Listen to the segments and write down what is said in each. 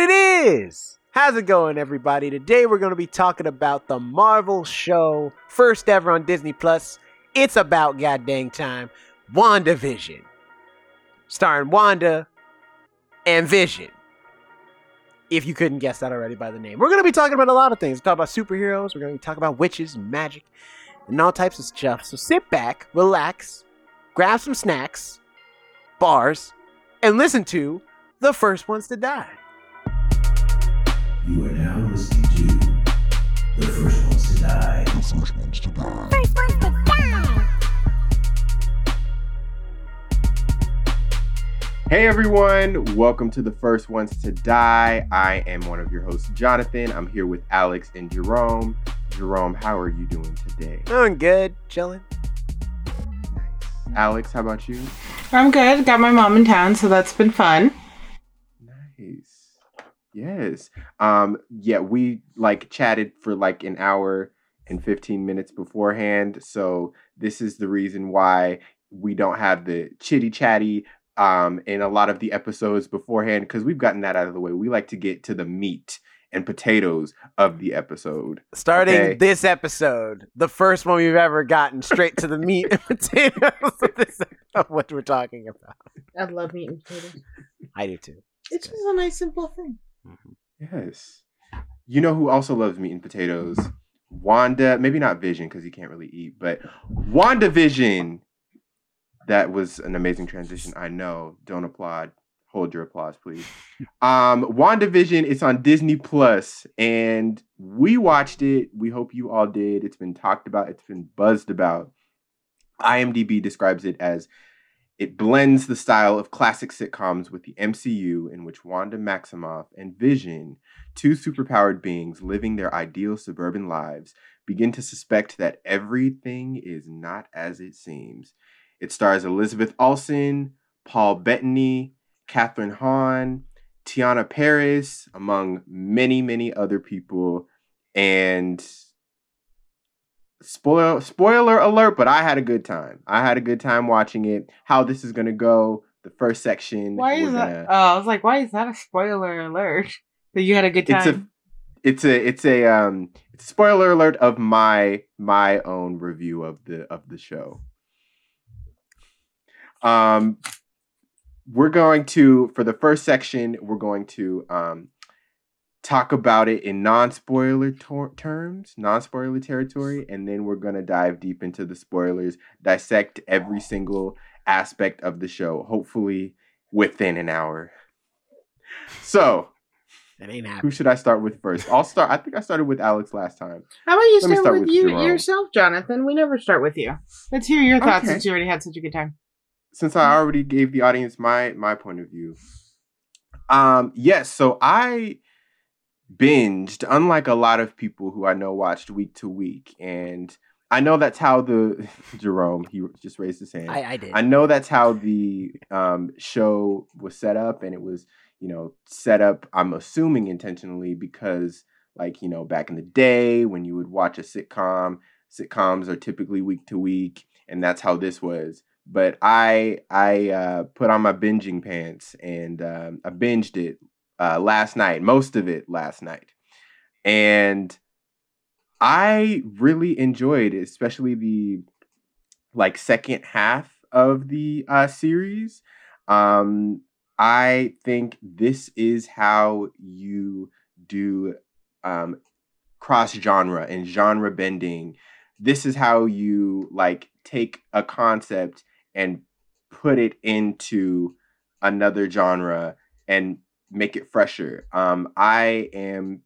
it is! How's it going, everybody? Today we're going to be talking about the Marvel show, first ever on Disney Plus. It's about goddamn time. WandaVision. Starring Wanda and Vision. If you couldn't guess that already by the name. We're going to be talking about a lot of things. We're about superheroes. We're going to talking about witches and magic and all types of stuff. So sit back, relax, grab some snacks, bars, and listen to The First Ones to Die. To Die. Hey everyone, welcome to the First Ones to Die. I am one of your hosts, Jonathan. I'm here with Alex and Jerome. Jerome, how are you doing today? Doing good, chilling. Nice. Alex, how about you? I'm good. Got my mom in town, so that's been fun. Nice. Yes. Um, yeah, we like chatted for like an hour and 15 minutes beforehand. So this is the reason why we don't have the chitty chatty um in a lot of the episodes beforehand because we've gotten that out of the way. We like to get to the meat and potatoes of the episode. Starting Okay. this episode, the first one we've ever gotten straight to the meat and potatoes of, this, of what we're talking about. I love meat and potatoes. I do too. It's just a nice, simple thing. Yes. You know who also loves meat and potatoes? Wanda, maybe not Vision because he can't really eat, but WandaVision. That was an amazing transition. I know. Don't applaud. Hold your applause, please. Um, WandaVision, it's on Disney Plus, and we watched it. We hope you all did. It's been talked about, it's been buzzed about. IMDb describes it as it blends the style of classic sitcoms with the MCU, in which Wanda Maximoff and Vision, two superpowered beings living their ideal suburban lives, begin to suspect that everything is not as it seems. It stars Elizabeth Olsen, Paul Bettany, Kathryn Hahn, Teyonah Parris, among many, many other people. And spoil spoiler alert, but I had a good time. I had a good time watching it. How this is gonna go, the first section. Why is that? gonna- Oh, I was like, why is that a spoiler alert? That you had a good it's a time. it's a it's a um it's a spoiler alert of my my own review of the of the show um we're going to for the first section we're going to um talk about it in non-spoiler tor- terms non-spoiler territory and then we're going to dive deep into the spoilers dissect every single aspect of the show hopefully within an hour so It ain't who should I start with first? I'll start. I think I started with Alex last time. How about you start, start with, with you Jerome. yourself, Jonathan? We never start with you. Let's hear your thoughts Okay. since you already had such a good time. Since I already gave the audience my my point of view. Um, yes, so I binged, unlike a lot of people who I know watched week to week, and I know that's how the Jerome he just raised his hand. I, I did. I know that's how the um, show was set up, and it was, you know, set up. I'm assuming intentionally because, like, you know, back in the day when you would watch a sitcom, sitcoms are typically week to week, and that's how this was. But I I uh, put on my binging pants and um, I binged it uh, last night, most of it last night, and I really enjoyed, especially the like second half of the uh, series. Um, I think this is how you do um, cross genre and genre bending. This is how you like take a concept and put it into another genre and make it fresher. Um, I am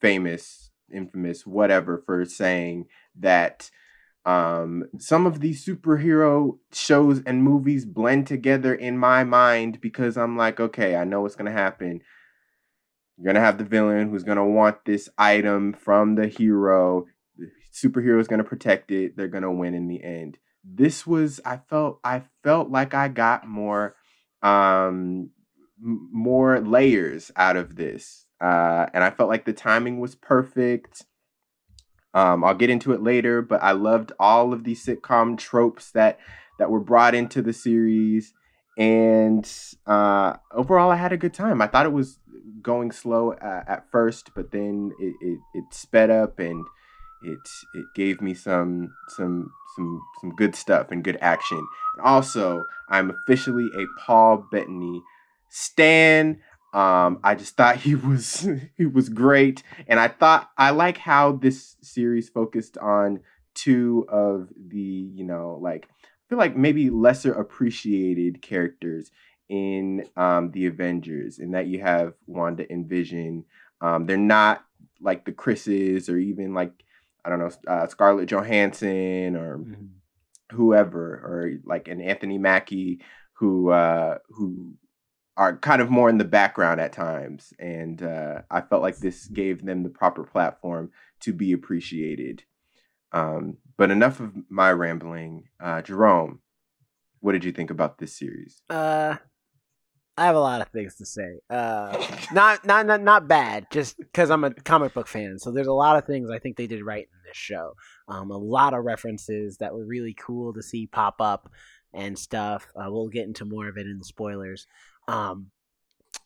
famous, infamous, whatever, for saying that um, some of these superhero shows and movies blend together in my mind because I'm like, okay, I know what's gonna happen. You're gonna have the villain who's gonna want this item from the hero. The superhero is gonna protect it. They're gonna win in the end. This was I felt I felt like I got more um more layers out of this. Uh, and I felt like the timing was perfect. Um, I'll get into it later, but I loved all of these sitcom tropes that that were brought into the series, and uh, overall, I had a good time. I thought it was going slow uh, at first, but then it, it, it sped up and it it gave me some some some some good stuff and good action. And also, I'm officially a Paul Bettany stan. Um, I just thought he was he was great, and I thought I like how this series focused on two of the you know like I feel like maybe lesser appreciated characters in um, the Avengers, and that you have Wanda and Vision. Um, they're not like the Chris's or even like I don't know uh, Scarlett Johansson or whoever or like an Anthony Mackie who uh, who are kind of more in the background at times, and uh, I felt like this gave them the proper platform to be appreciated. Um, but enough of my rambling. Uh, Jerome, what did you think about this series? Uh, I have a lot of things to say. Uh, not not not not bad, just because I'm a comic book fan. So there's a lot of things I think they did right in this show. Um, a lot of references that were really cool to see pop up and stuff. Uh, we'll get into more of it in the spoilers. Um,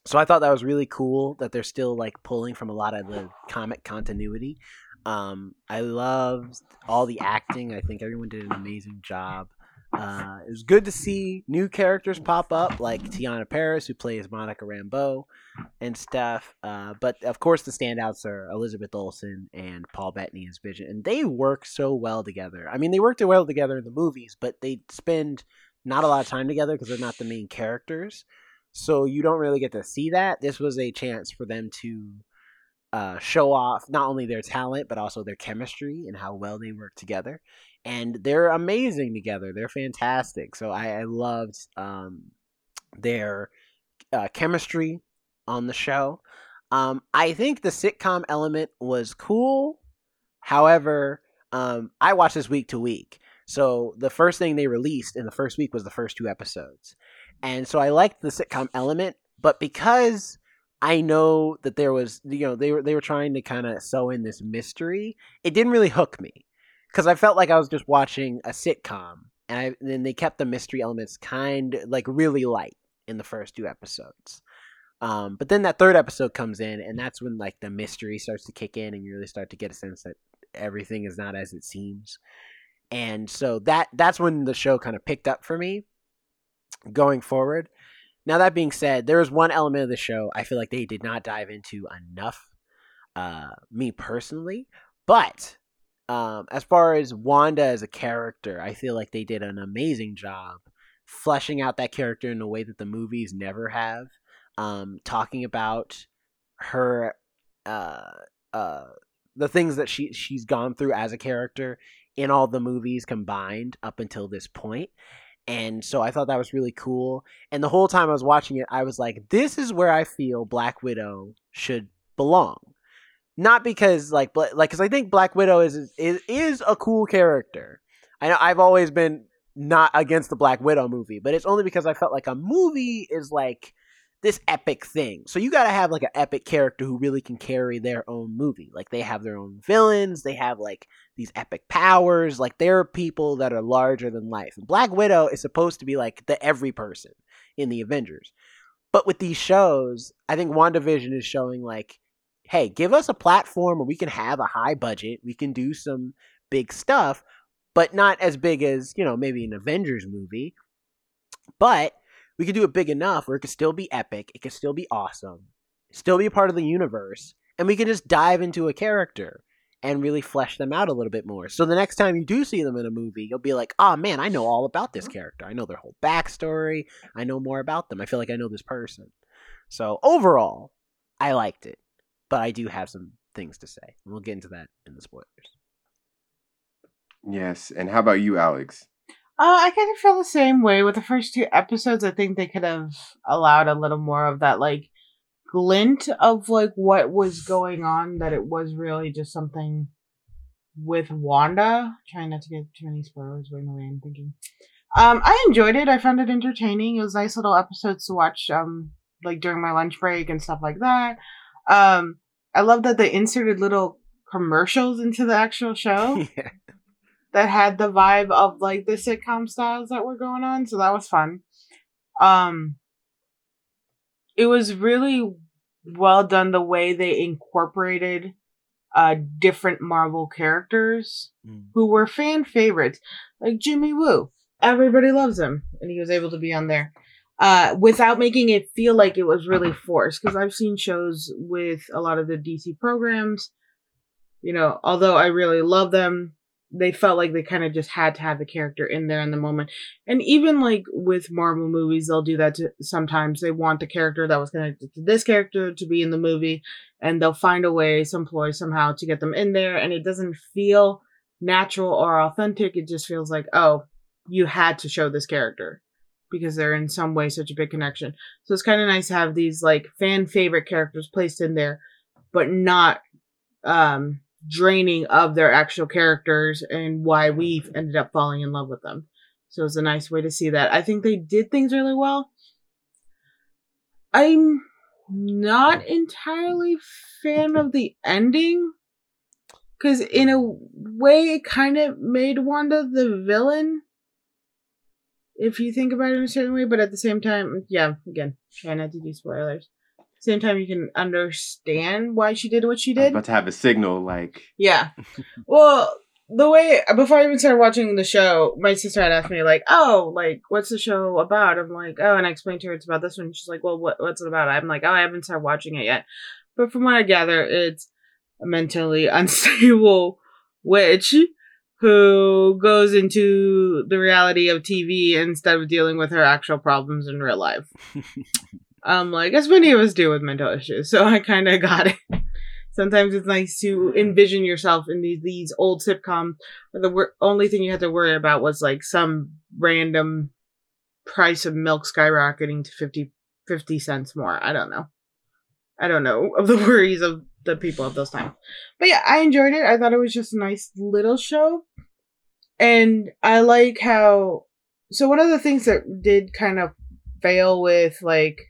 so I thought that was really cool that they're still like pulling from a lot of the comic continuity. Um, I loved all the acting. I think everyone did an amazing job. Uh, it was good to see new characters pop up, like Teyonah Parris, who plays Monica Rambeau, and stuff. Uh, but of course, the standouts are Elizabeth Olsen and Paul Bettany as Vision, and they work so well together. I mean, they worked well together in the movies, but they spend not a lot of time together because they're not the main characters. So you don't really get to see that. This was a chance for them to uh, show off not only their talent but also their chemistry and how well they work together. And they're amazing together. They're fantastic. So I, I loved um, their uh, chemistry on the show. Um, I think the sitcom element was cool. However, um, I watched this week to week. So the first thing they released in the first week was the first two episodes. And so I liked the sitcom element, but because I know that there was, you know, they were they were trying to kind of sew in this mystery. It didn't really hook me because I felt like I was just watching a sitcom, and then they kept the mystery elements kind like really light in the first two episodes. Um, but then that third episode comes in, and that's when like the mystery starts to kick in, and you really start to get a sense that everything is not as it seems. And so that that's when the show kind of picked up for me going forward. Now that being said, there is one element of the show I feel like they did not dive into enough. Uh, me personally, but um, as far as Wanda as a character, I feel like they did an amazing job fleshing out that character in a way that the movies never have. Um, talking about her, uh, uh, the things that she she's gone through as a character in all the movies combined up until this point. And so I thought that was really cool. And the whole time I was watching it, I was like, this is where I feel Black Widow should belong. Not because like like cuz I think Black Widow is is is a cool character. I know I've always been not against the Black Widow movie, but it's only because I felt like a movie is like this epic thing. So you got to have like an epic character who really can carry their own movie. Like they have their own villains, they have like these epic powers, like they're people that are larger than life. And Black Widow is supposed to be like the every person in the Avengers. But with these shows, I think WandaVision is showing like hey, give us a platform where we can have a high budget, we can do some big stuff, but not as big as, you know, maybe an Avengers movie. But we could do it big enough where it could still be epic, it could still be awesome, still be a part of the universe, and we can just dive into a character and really flesh them out a little bit more. So the next time you do see them in a movie, you'll be like, oh man, I know all about this character. I know their whole backstory. I know more about them. I feel like I know this person. So overall, I liked it. But I do have some things to say. We'll get into that in the spoilers. Yes, and how about you, Alex? Uh, I kind of feel the same way with the first two episodes. I think they could have allowed a little more of that, like glint of like what was going on. That it was really just something with Wanda. Trying not to get too many spoilers right away. I'm thinking. Um, I enjoyed it. I found it entertaining. It was nice little episodes to watch. Um, like during my lunch break and stuff like that. Um, I love that they inserted little commercials into the actual show yeah. That had the vibe of like the sitcom styles that were going on. So that was fun. Um, it was really well done the way they incorporated uh different Marvel characters Mm. who were fan favorites, like Jimmy Woo. Everybody loves him, and he was able to be on there uh, without making it feel like it was really forced. Because I've seen shows with a lot of the DC programs. You know, although I really love them, they felt like they kind of just had to have the character in there in the moment. And even like with Marvel movies, they'll do that to, sometimes. They want the character that was connected to this character to be in the movie, and they'll find a way, some ploy somehow to get them in there, and it doesn't feel natural or authentic. It just feels like, oh, you had to show this character because they're in some way such a big connection. So it's kind of nice to have these like fan favorite characters placed in there, but not um draining of their actual characters and why we've ended up falling in love with them. So it's a nice way to see that. I think they did things really well. I'm not entirely fan of the ending because in a way it kind of made Wanda the villain if you think about it in a certain way but at the same time yeah again try not to do spoilers same time you can understand why she did what she did about to have a signal like yeah well the way before I even started watching the show, my sister had asked me like, "Oh, like what's the show about?" I'm like, "Oh," and I explained to her it's about this one. She's like, "Well, what what's it about?" I'm like, "Oh, I haven't started watching it yet," but from what I gather, it's a mentally unstable witch who goes into the reality of TV instead of dealing with her actual problems in real life. um, like as many of us do with mental issues, so I kind of got it. Sometimes it's nice to envision yourself in these these old sitcoms where the wor- only thing you had to worry about was like some random price of milk skyrocketing to 50, 50 cents more. I don't know. I don't know of the worries of the people of those times. But yeah, I enjoyed it. I thought it was just a nice little show. And I like how so one of the things that did kind of fail with like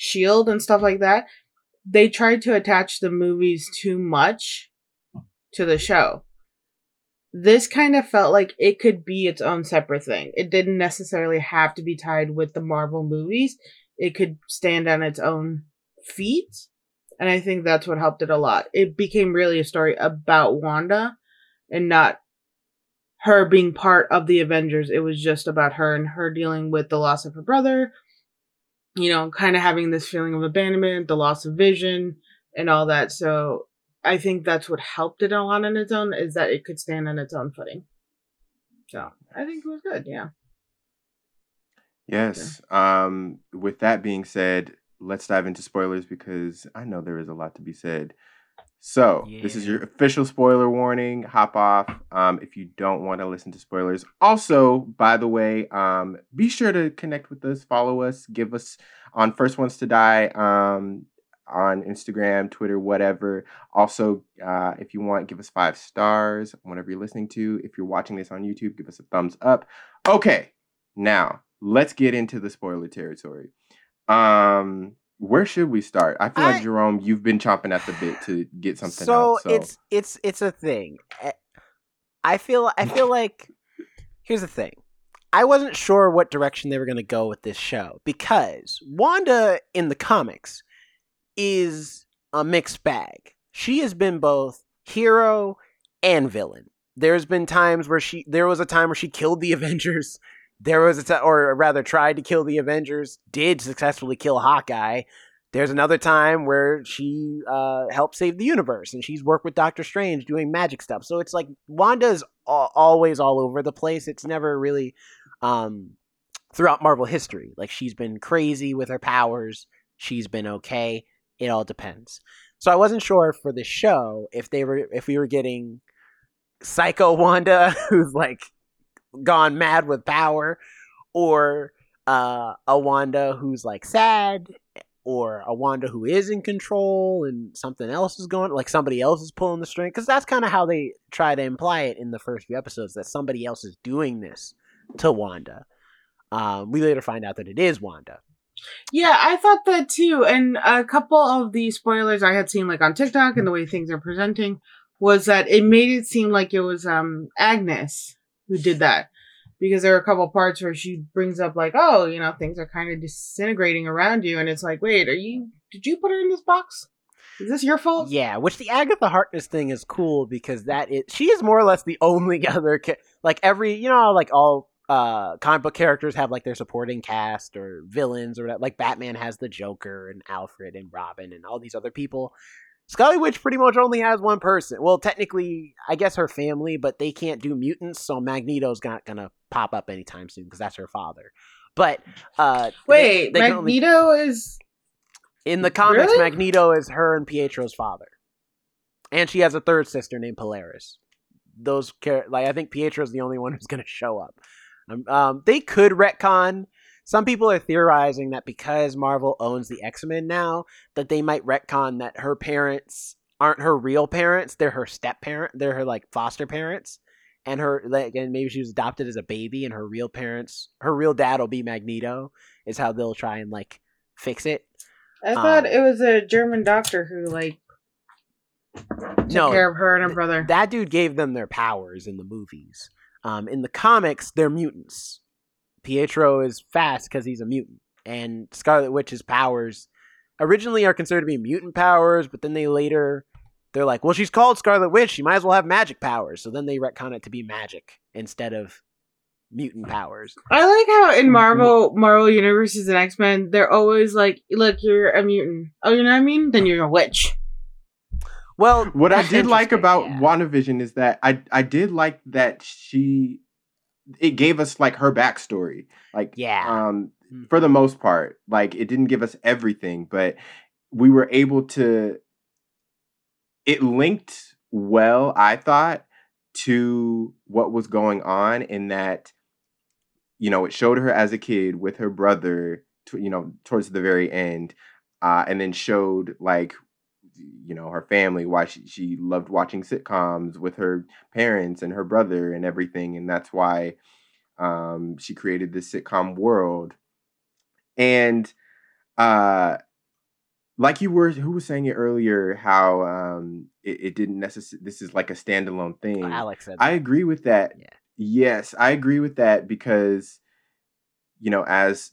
Shield and stuff like that, they tried to attach the movies too much to the show. This kind of felt like it could be its own separate thing. It didn't necessarily have to be tied with the Marvel movies. It could stand on its own feet. And I think that's what helped it a lot. It became really a story about Wanda and not her being part of the Avengers. It was just about her and her dealing with the loss of her brother, you know, kind of having this feeling of abandonment, the loss of vision, and all that. So I think that's what helped it a lot on its own is that it could stand on its own footing. So I think it was good. Yeah. Yes. Um, with that being said, let's dive into spoilers because I know there is a lot to be said. So, this is your official spoiler warning. Hop off um, if you don't want to listen to spoilers. Also, by the way, um, be sure to connect with us, follow us, give us on First Ones to Die um, on Instagram, Twitter, whatever. Also, uh, if you want, give us five stars, whatever you're listening to. If you're watching this on YouTube, give us a thumbs up. Okay, now let's get into the spoiler territory. Um, where should we start? I feel I- like Jerome, you've been chomping at the bit to get something so, out. So it's it's it's a thing. Eh, I feel I feel like here's the thing. I wasn't sure what direction they were going to go with this show because Wanda in the comics is a mixed bag. She has been both hero and villain. There's been times where she there was a time where she killed the Avengers. There was a ti- or rather tried to kill the Avengers, did successfully kill Hawkeye. There's another time where she uh, helped save the universe, and she's worked with Doctor Strange doing magic stuff. So it's like Wanda's al- always all over the place. It's never really um, throughout Marvel history. Like she's been crazy with her powers. She's been okay. It all depends. So I wasn't sure for the show if they were if we were getting Psycho Wanda, who's like gone mad with power, or uh, a Wanda who's like sad, or a Wanda who is in control and something else is going, like somebody else is pulling the string. Because that's kind of how they try to imply it in the first few episodes that somebody else is doing this to Wanda. Um, we later find out that it is Wanda. Yeah, I thought that too. And a couple of the spoilers I had seen like on TikTok and the way things are presenting was that it made it seem like it was um Agnes who did that. because there are a couple parts where she brings up like, oh, you know, things are kind of disintegrating around you, and it's like, wait, are you? Did you put her in this box? Is this your fault? Yeah, which the Agatha Harkness thing is cool because that is she is more or less the only other ca- like every you know like all uh comic book characters have like their supporting cast or villains or whatever. like Batman has the Joker and Alfred and Robin and all these other people. Scarlet Witch pretty much only has one person. Well, technically, I guess her family, but they can't do mutants, so Magneto's not gonna pop up anytime soon because that's her father. But uh Wait, they only- Magneto is in the comics, Really? Magneto is her and Pietro's father, and she has a third sister named Polaris. Those like I think Pietro's the only one who's going to show up. Um, um, they could retcon. Some people are theorizing that because Marvel owns the X Men now, that they might retcon that her parents aren't her real parents; they're her step parent. They're her like foster parents, and her like and maybe she was adopted as a baby, and her real parents, her real dad will be Magneto. Is how they'll try and like fix it. I thought Um, it was a German doctor who like took no, care of her and her th- brother. That dude gave them their powers in the movies. Um, in the comics, they're mutants. Pietro is fast because he's a mutant, and Scarlet Witch's powers originally are considered to be mutant powers, but then they later they're like, well, she's called Scarlet Witch. She might as well have magic powers. So then they retcon it to be magic instead of mutant powers. I like how in mm-hmm. Marvel, Marvel universes and X Men, they're always like, "Look, you're a mutant. Oh, you know what I mean? Then you're a witch." Well, What I did like about yeah. WandaVision is that I I did like that she it gave us like her backstory. Like Yeah. um Mm. for the most part. Like it didn't give us everything, but we were able to it linked well, I thought, to what was going on in that you know, it showed her as a kid with her brother, to, you know, towards the very end, uh, and then showed like, you know, her family why she she loved watching sitcoms with her parents and her brother and everything, and that's why um, she created this sitcom world. And uh, like you were, who was saying it earlier, how um, it, it didn't necessarily. This is like a standalone thing. Alex said I agree with that. Yeah. Yes, I agree with that because, you know, as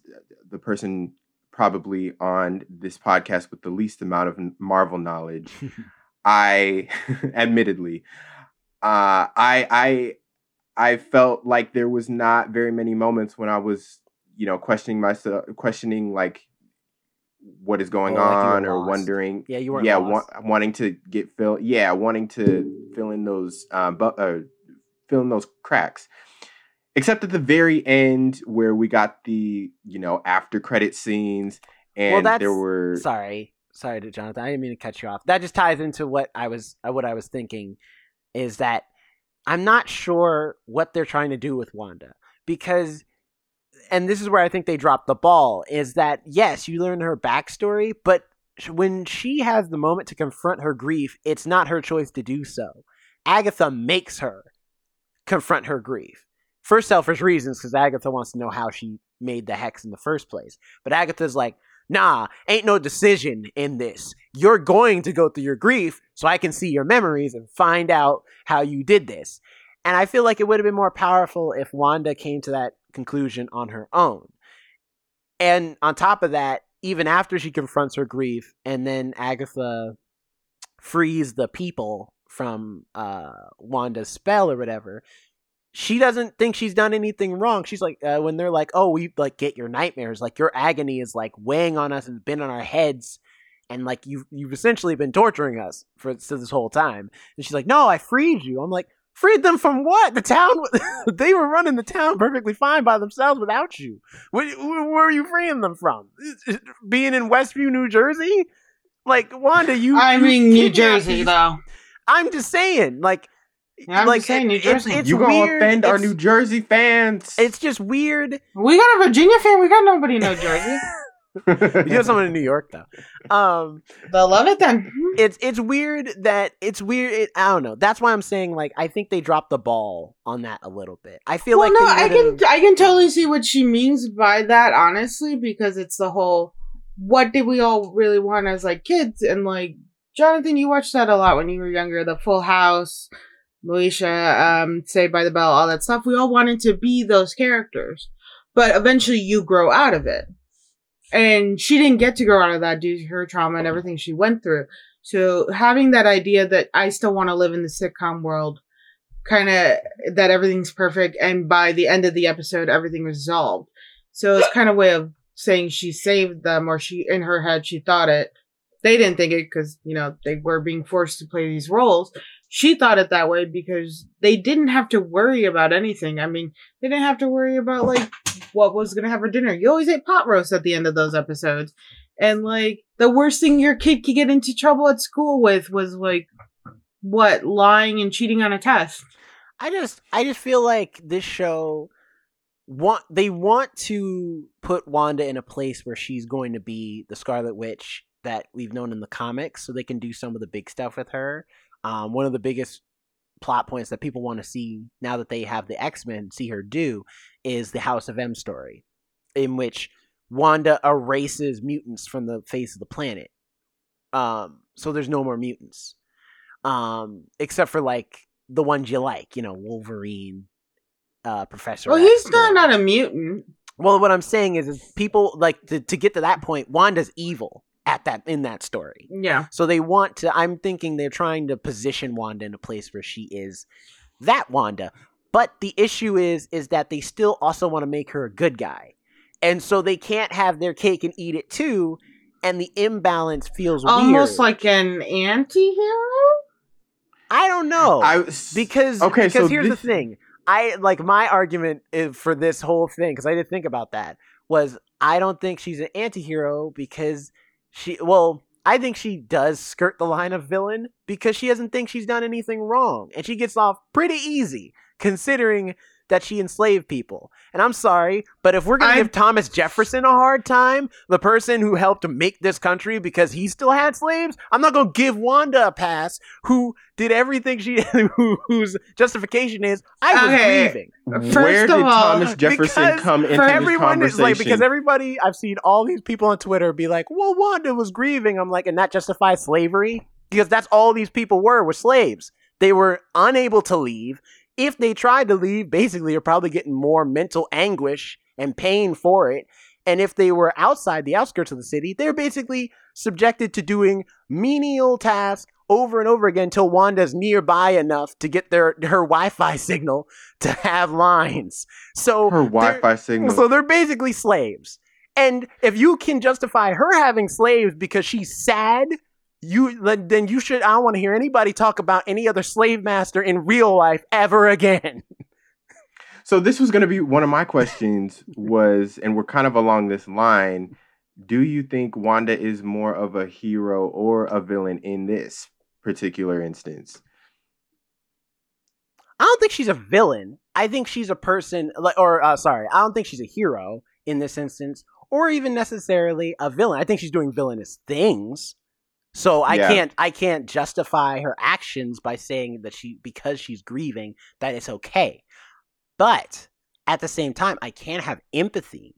the person probably on this podcast with the least amount of Marvel knowledge, I, admittedly, uh, I, I, I felt like there was not very many moments when I was, you know, questioning myself, questioning like what is going Oh, like on, or lost. wondering, yeah, you weren't yeah, wa- wanting to get fill, yeah, wanting to fill in those, um, bu- uh, fill in those cracks. Except at the very end, where we got the you know after credit scenes, and that's- there were sorry. Sorry to jonathan i didn't mean to cut you off. That just ties into what i was uh, what i was thinking is that i'm not sure what they're trying to do with wanda because and this is where i think they dropped the ball is that yes you learn her backstory but when she has the moment to confront her grief it's not her choice to do so. Agatha makes her confront her grief for selfish reasons because agatha wants to know how she made the hex in the first place but agatha's like nah, ain't no decision in this. You're going to go through your grief so I can see your memories and find out how you did this. And I feel like it would have been more powerful if Wanda came to that conclusion on her own. And on top of that, even after she confronts her grief and then Agatha frees the people from uh, Wanda's spell or whatever, she doesn't think she's done anything wrong. She's like, uh, when they're like, oh, we like get your nightmares, like your agony is like weighing on us and been on our heads, and like you've you've essentially been torturing us for so this whole time. And she's like, no, I freed you. I'm like, freed them from what? The town, they were running the town perfectly fine by themselves without you. What, where are you freeing them from? Being in Westview, New Jersey? Like Wanda, you. I you mean, New Jersey, these- though. I'm just saying, like. Yeah, I'm like just saying, New it- it's- Jersey. it's you gonna weird. offend our New Jersey fans. It's just weird. We got a Virginia fan. We got nobody in New Jersey. We do have someone in New York though. Um, They'll love it then. it's it's weird that it's weird. It, I don't know. That's why I'm saying like I think they dropped the ball on that a little bit. I feel well, like no, I can I can totally see what she means by that, honestly, because it's the whole what did we all really want as like kids and like Jonathan, you watched that a lot when you were younger, the Full House, Moesha, um, Saved by the Bell, all that stuff. We all wanted to be those characters. But eventually you grow out of it. And she didn't get to grow out of that due to her trauma and everything she went through. So having that idea that I still want to live in the sitcom world, kind of that everything's perfect, and by the end of the episode, everything resolved. So it's kind of way of saying she saved them, or she in her head she thought it. They didn't think it because you know they were being forced to play these roles. She thought it that way because they didn't have to worry about anything. I mean, they didn't have to worry about like what was gonna have for dinner. You always ate pot roast at the end of those episodes. And like the worst thing your kid could get into trouble at school with was like what lying and cheating on a test. I just I just feel like this show want they want to put Wanda in a place where she's going to be the Scarlet Witch that we've known in the comics, so they can do some of the big stuff with her. Um, one of the biggest plot points that people want to see now that they have the X Men see her do is the House of M story, in which Wanda erases mutants from the face of the planet. Um, so there's no more mutants, um, except for like the ones you like, you know, Wolverine, uh, Professor. Well, X, he's still not a mutant. Well, what I'm saying is, is people like to, to get to that point. Wanda's evil at that in that story, Yeah. so they want to. I'm thinking they're trying to position Wanda in a place where she is that Wanda. But the issue is, is that they still also want to make her a good guy, and so they can't have their cake and eat it too. And the imbalance feels Almost weird. like an anti-hero? I don't know. I because Okay, because so here's the thing i like my argument is for this whole thing because i did think about that was i don't think she's an anti-hero because she well i think she does skirt the line of villain because she doesn't think she's done anything wrong. And she gets off pretty easy considering that she enslaved people and i'm sorry but if we're gonna give thomas jefferson a hard time the person who helped make this country because he still had slaves i'm not gonna give wanda a pass who did everything she who, whose justification is I was Okay. grieving. First Where of did all, Thomas Jefferson come into for this Everyone is like because everybody I've seen all these people on Twitter be like, "Well, Wanda was grieving." I'm like, and that justifies slavery because that's all these people were were slaves. They were unable to leave. If they tried to leave, basically, you're probably getting more mental anguish and pain for it. And if they were outside the outskirts of the city, they're basically subjected to doing menial tasks over and over again until Wanda's nearby enough to get their her Wi-Fi signal to have lines. So her Wi-Fi signal. so they're basically slaves. And if you can justify her having slaves because she's sad, you then then you should. I don't want to hear anybody talk about any other slave master in real life ever again. So this was going to be one of my questions was, and we're kind of along this line. Do you think Wanda is more of a hero or a villain in this particular instance? I don't think she's a villain. I think she's a person, like, or uh, sorry, I don't think she's a hero in this instance, or even necessarily a villain. I think she's doing villainous things. So I Yeah. can't, I can't justify her actions by saying that she, because she's grieving, that it's okay. But at the same time, I can't have empathy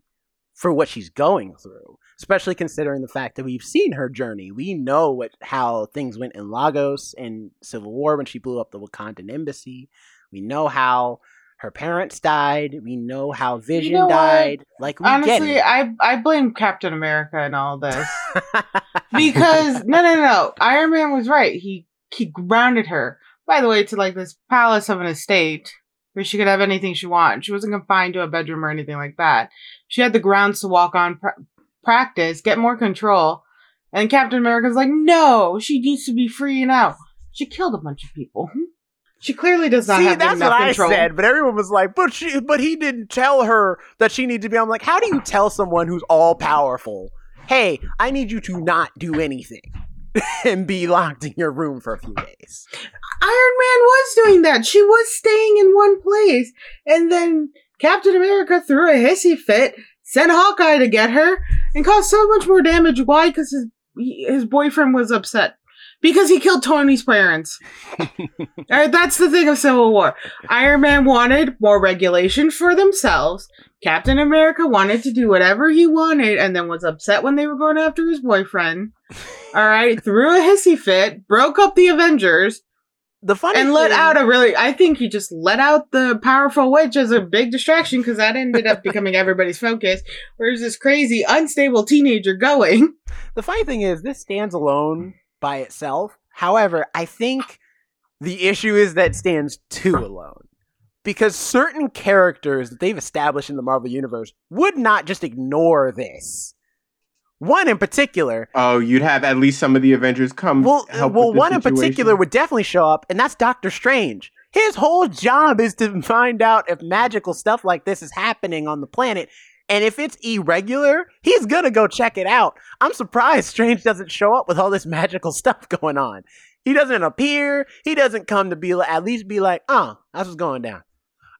for what she's going through, especially considering the fact that we've seen her journey. We know what how things went in Lagos in Civil War when she blew up the Wakandan embassy. We know how her parents died. We know how Vision know what? died. Like we Honestly, get I I blame Captain America and all this because no, no, no. Iron Man was right. He he grounded her. By the way, to like this palace of an estate where she could have anything she wanted. She wasn't confined to a bedroom or anything like that. She had the grounds to walk on, pra- practice, get more control. And Captain America's like, no, she needs to be free now. She killed a bunch of people. She clearly does not See, have that's enough what control. I said, but everyone was like, "But she, but he didn't tell her that she needed to be." I'm like, how do you tell someone who's all powerful, "Hey, I need you to not do anything and be locked in your room for a few days"? Iron Man was doing that. She was staying in one place, and then Captain America threw a hissy fit, sent Hawkeye to get her, and caused so much more damage. Why? Because his his boyfriend was upset because he killed Tony's parents. Alright, that's the thing of Civil War. Iron Man wanted more regulation for themselves. Captain America wanted to do whatever he wanted, and then was upset when they were going after his boyfriend. All right, threw a hissy fit, broke up the Avengers, the funny and let thing- out a really i think he just let out the powerful witch as a big distraction because that ended up becoming everybody's focus where's this crazy unstable teenager going The funny thing is, this stands alone by itself. However, I think the issue is that it stands too alone. Because certain characters that they've established in the Marvel Universe would not just ignore this. One in particular, Oh, you'd have at least some of the Avengers come. well, help well, one in particular would definitely show up, and that's Doctor Strange. His whole job is to find out if magical stuff like this is happening on the planet. And if it's irregular, he's gonna go check it out. I'm surprised Strange doesn't show up with all this magical stuff going on. He doesn't appear. He doesn't come to be at least be like, oh, that's what's going down.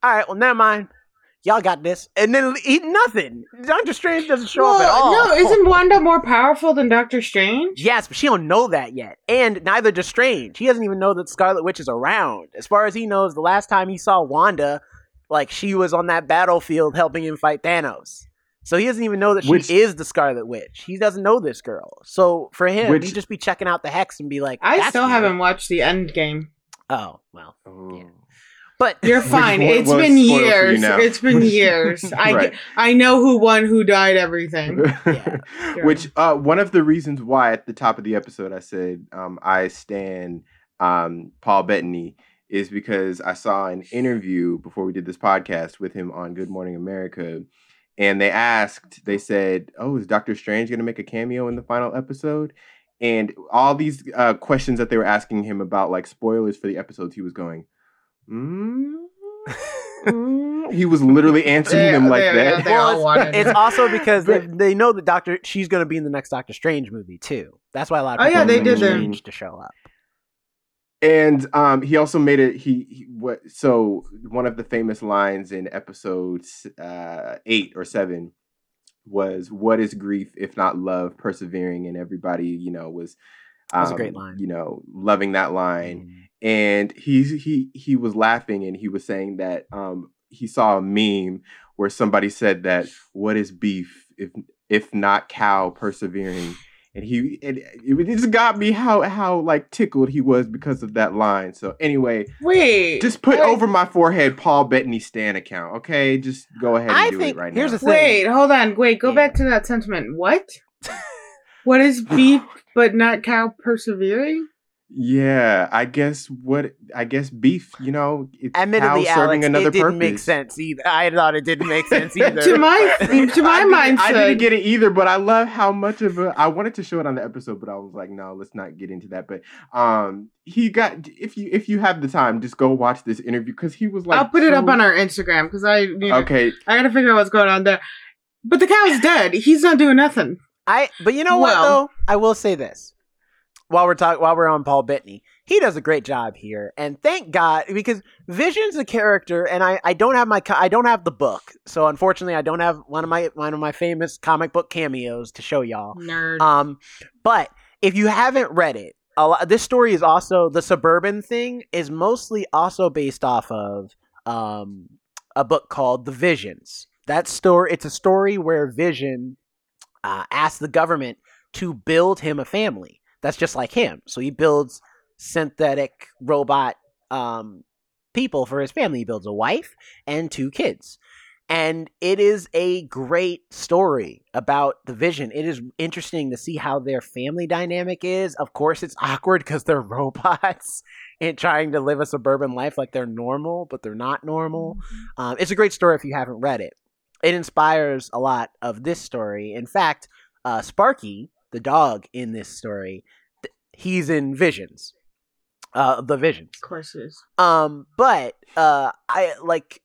All right, well, never mind. Y'all got this. And then eat nothing. Doctor Strange doesn't show up at all. no isn't wanda more powerful than doctor strange Yes, but she don't know that yet. And neither does Strange. He doesn't even know that Scarlet Witch is around. As far as he knows, the last time he saw Wanda, like she was on that battlefield helping him fight Thanos. So he doesn't even know that she Which- is the Scarlet Witch. He doesn't know this girl. So for him, Which- he'd just be checking out the hex and be like, i still weird." haven't watched the end game Oh well, Oh. Yeah. But you're fine It's been for you years it's been years. I i know who won who died everything. Yeah, Which uh, one of the reasons why at the top of the episode I said um, I stand um, Paul Bettany is because I saw an interview before we did this podcast with him on Good Morning America, and they asked, they said, "Oh, is Doctor Strange going to make a cameo in the final episode?" And all these uh, questions that they were asking him about, like spoilers for the episodes, he was going, mm, mm." he was literally answering They- them like they- that. they all wanted it's it. also because they, But- they know that Doctor she's going to be in the next Doctor Strange movie too. That's why a lot of Oh, people yeah, they did that. Strange to show up. and um he also made it he, he what so one of the famous lines in episodes uh eight or seven was what is grief if not love persevering and everybody you know was um, That's a great line. you know loving that line and he he he was laughing and he was saying that um he saw a meme where somebody said that what is beef if if not cow persevering and he and it just got me how how like tickled he was because of that line so anyway wait just put wait, over my forehead paul bettany stan account okay just go ahead and I do think it right here's now the thing. Wait, hold on. Wait, go Yeah. back to that sentiment. What? what is beef but not cow persevering? Yeah i guess what i guess beef you know it's Admittedly, cow serving Alex, another it didn't purpose make sense either. I thought it didn't make sense either. to my to my I didn't- I didn't get it either, but I love how much of a. I wanted to show it on the episode, but I was like, no, let's not get into that. But um, he got if you if you have the time, just go watch this interview because he was like, I'll put it up on our Instagram because I you know, Okay, I gotta figure out what's going on there. But the cow's dead. He's not doing nothing. I but you know Well- what though? I will say this. While we're talking while we're on Paul Bettany, he does a great job here. And thank God because Vision's a character and I, I don't have my I don't have the book. So unfortunately I don't have one of my one of my famous comic book cameos to show y'all. Nerd. Um, but if you haven't read it, a lot, this story is also the suburban thing is mostly also based off of um a book called The Visions. That story, it's a story where Vision uh, asks the government to build him a family that's just like him. So he builds synthetic robot um, people for his family. He builds a wife and two kids. And it is a great story about the vision. It is interesting to see how their family dynamic is. Of course, it's awkward because they're robots and trying to live a suburban life like they're normal, but they're not normal. Um, it's a great story if you haven't read it. It inspires a lot of this story. In fact, uh, Sparky, the dog in this story, th- he's in Visions, uh, the Visions. of course is. Um, but uh, I like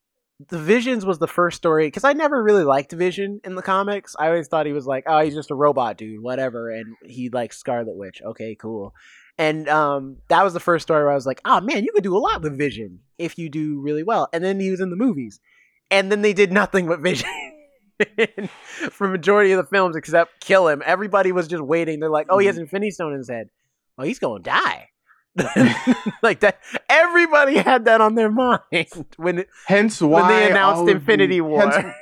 the Visions was the first story because I never really liked Vision in the comics. I always thought he was like, oh, he's just a robot dude, whatever, and he likes Scarlet Witch. Okay, cool. And um, that was the first story where I was like, oh man, you could do a lot with Vision if you do really well. And then he was in the movies, and then they did nothing with Vision. For majority of the films, except kill him, everybody was just waiting. They're like, "Oh, he has mm-hmm. Infinity Stone in his head. Oh, he's gonna die." like that. Everybody had that on their mind when hence when why they announced all of the- Infinity War. hence-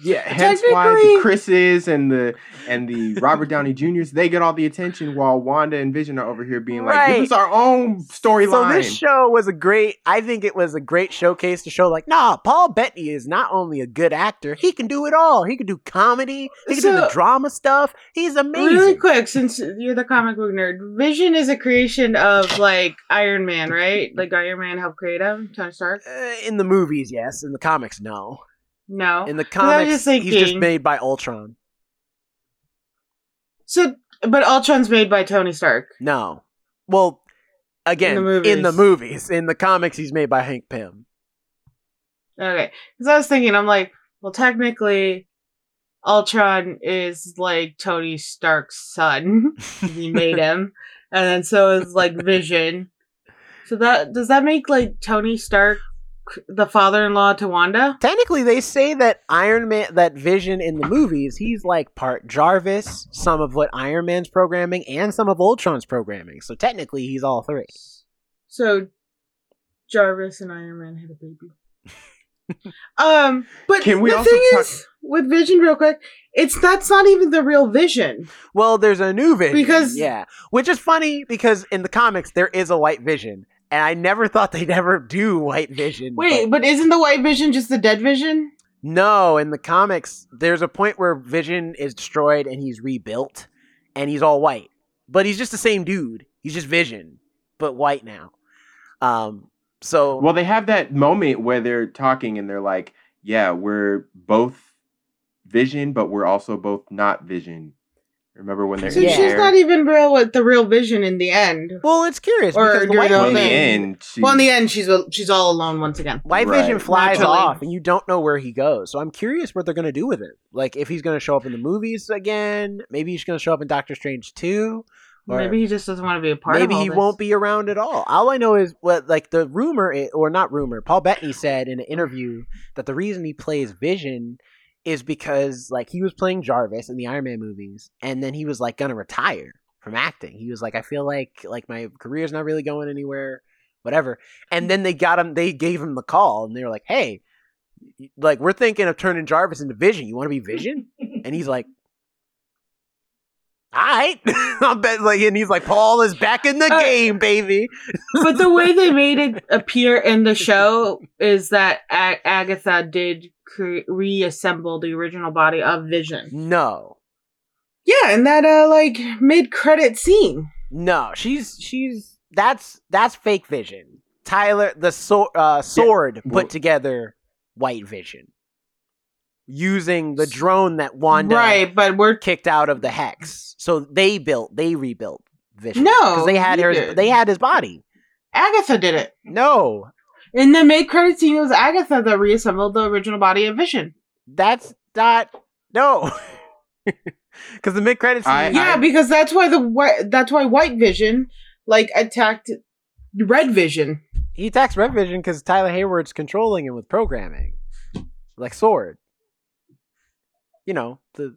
Yeah, hence why the Technically- Chris's and the and the Robert Downey Juniors they get all the attention while Wanda and Vision are over here being like, Right. "Give us our own storyline." So this show was a great. I think it was a great showcase to show, like, nah, Paul Bettany is not only a good actor, he can do it all. He can do comedy. He can do the drama stuff. He's amazing. Really quick, since you're the comic book nerd, Vision is a creation of like Iron Man, right? Like Iron Man helped create him, Tony Stark. Uh, in the movies, yes. In the comics, no. No. In the comics, just he's just made by Ultron. So, but Ultron's made by Tony Stark. No. Well, again, In the in the movies. movies, in the comics, he's made by Hank Pym. Okay, because I was thinking, I'm like, well, technically, Ultron is like Tony Stark's son. he made him, and then so is like Vision. So that does that make like Tony Stark the father-in-law to Wanda? Technically, they say that Iron Man, that Vision in the movies, he's like part Jarvis, some of what Iron Man's programming, and some of Ultron's programming. So technically, he's all three. So Jarvis and Iron Man had a baby. um, but Can we the also thing talk- is with Vision, real quick, it's that's not even the real Vision. Well, there's a new Vision, Because- yeah, which is funny because in the comics there is a White Vision, and I never thought they'd ever do White Vision. Wait, but- but isn't the White Vision just the dead Vision? no, in the comics there's a point where Vision is destroyed and he's rebuilt, and he's all white, but he's just the same dude. He's just Vision, but white now. Um, so Well, they have that moment where they're talking and they're like, "Yeah, we're both Vision, but we're also both not Vision." Remember when they're So in Yeah. she's air? not even real with the real Vision in the end. Well, it's curious Or because the during White the Well, in the end, she, Well, in the end, she's she's all alone once again. White Right. Vision flies Naturally. off, and you don't know where he goes. So I'm curious what they're gonna do with it. Like if he's gonna show up in the movies again, maybe he's gonna show up in Doctor Strange two. Or Maybe he just doesn't want to be a part. maybe of all he this. won't be around at all. All I know is what like the rumor i- or not rumor. Paul Bettany said in an interview that the reason he plays Vision is because like he was playing Jarvis in the Iron Man movies, and then he was like gonna retire from acting. He was like, I feel like like my career's not really going anywhere, whatever. And then they got him. They gave him the call, and they were like, Hey, like we're thinking of turning Jarvis into Vision. You want to be Vision? And he's like. All right, I bet like, and he's like, Paul is back in the Uh, game, baby. but the way they made it appear in the show is that A- Agatha did cre- reassemble the original body of Vision. No, Yeah, in that uh like mid credit scene. no, she's she's that's that's fake Vision. Tyler, the sword, uh, sword well- put together White Vision using the drone that Wanda Right, but we're kicked out of the hex. So they built, they rebuilt Vision. No, because they had her, did. they had his body. Agatha did it. No, In the mid credit scene, it was Agatha that reassembled the original body of Vision. that's not no. Because the mid credits, I- Yeah, because that's why the whi- that's why White Vision like attacked Red Vision. he attacks Red Vision because Tyler Hayward's controlling him with programming, like Sword. You know the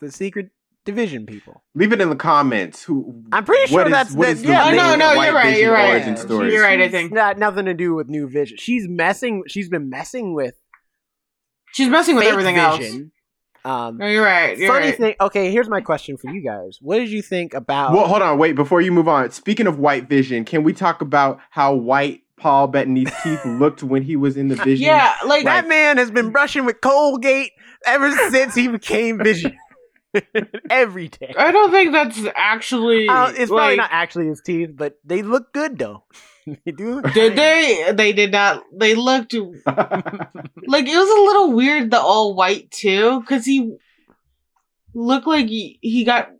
the secret division people. leave it in the comments. Who I'm pretty sure that's what the- is the yeah, main no, no, White you're right, you're right. Yeah, story. You're right, I she's think. Not nothing to do with New Vision. She's messing. She's been messing with She's messing with fake everything else. Um, No, you're right. You're funny right. thing. Okay, here's my question for you guys. What did you think about? Well, hold on, wait. Before you move on, speaking of White Vision, can we talk about how white Paul Bettany's teeth looked when he was in the Vision? Yeah, like that man has been brushing with Colgate ever since he became Vision. Every day. I don't think that's actually. Uh, it's probably not actually his teeth, but they look good though. they do. Did they? They did not. They looked like it was a little weird. The all white too, because he looked like he, he got.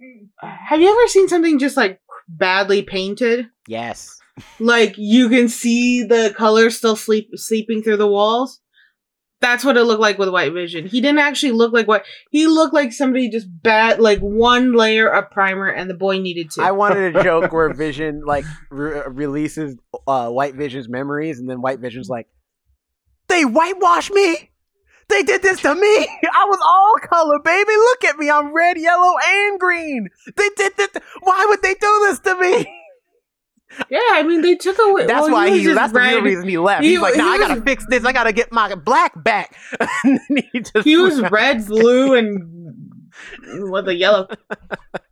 Have you ever seen something just like badly painted? Yes. Like you can see the color still sleep sleeping through the walls. That's what it looked like with White Vision. He didn't actually look like what he looked like. Somebody just bat like one layer of primer, and the boy needed to. I wanted a joke where Vision like re- releases uh, White Vision's memories, and then White Vision's like, "They whitewashed me. They did this to me. I was all color, baby. Look at me. I'm red, yellow, and green. They did this. Why would they do this to me?" Yeah, I mean they took away. That's well, why was he. That's the real reason he left. He- He's like, he nah, I gotta was- fix this. I gotta get my black back. And then he just He was went- red, blue, and with a yellow.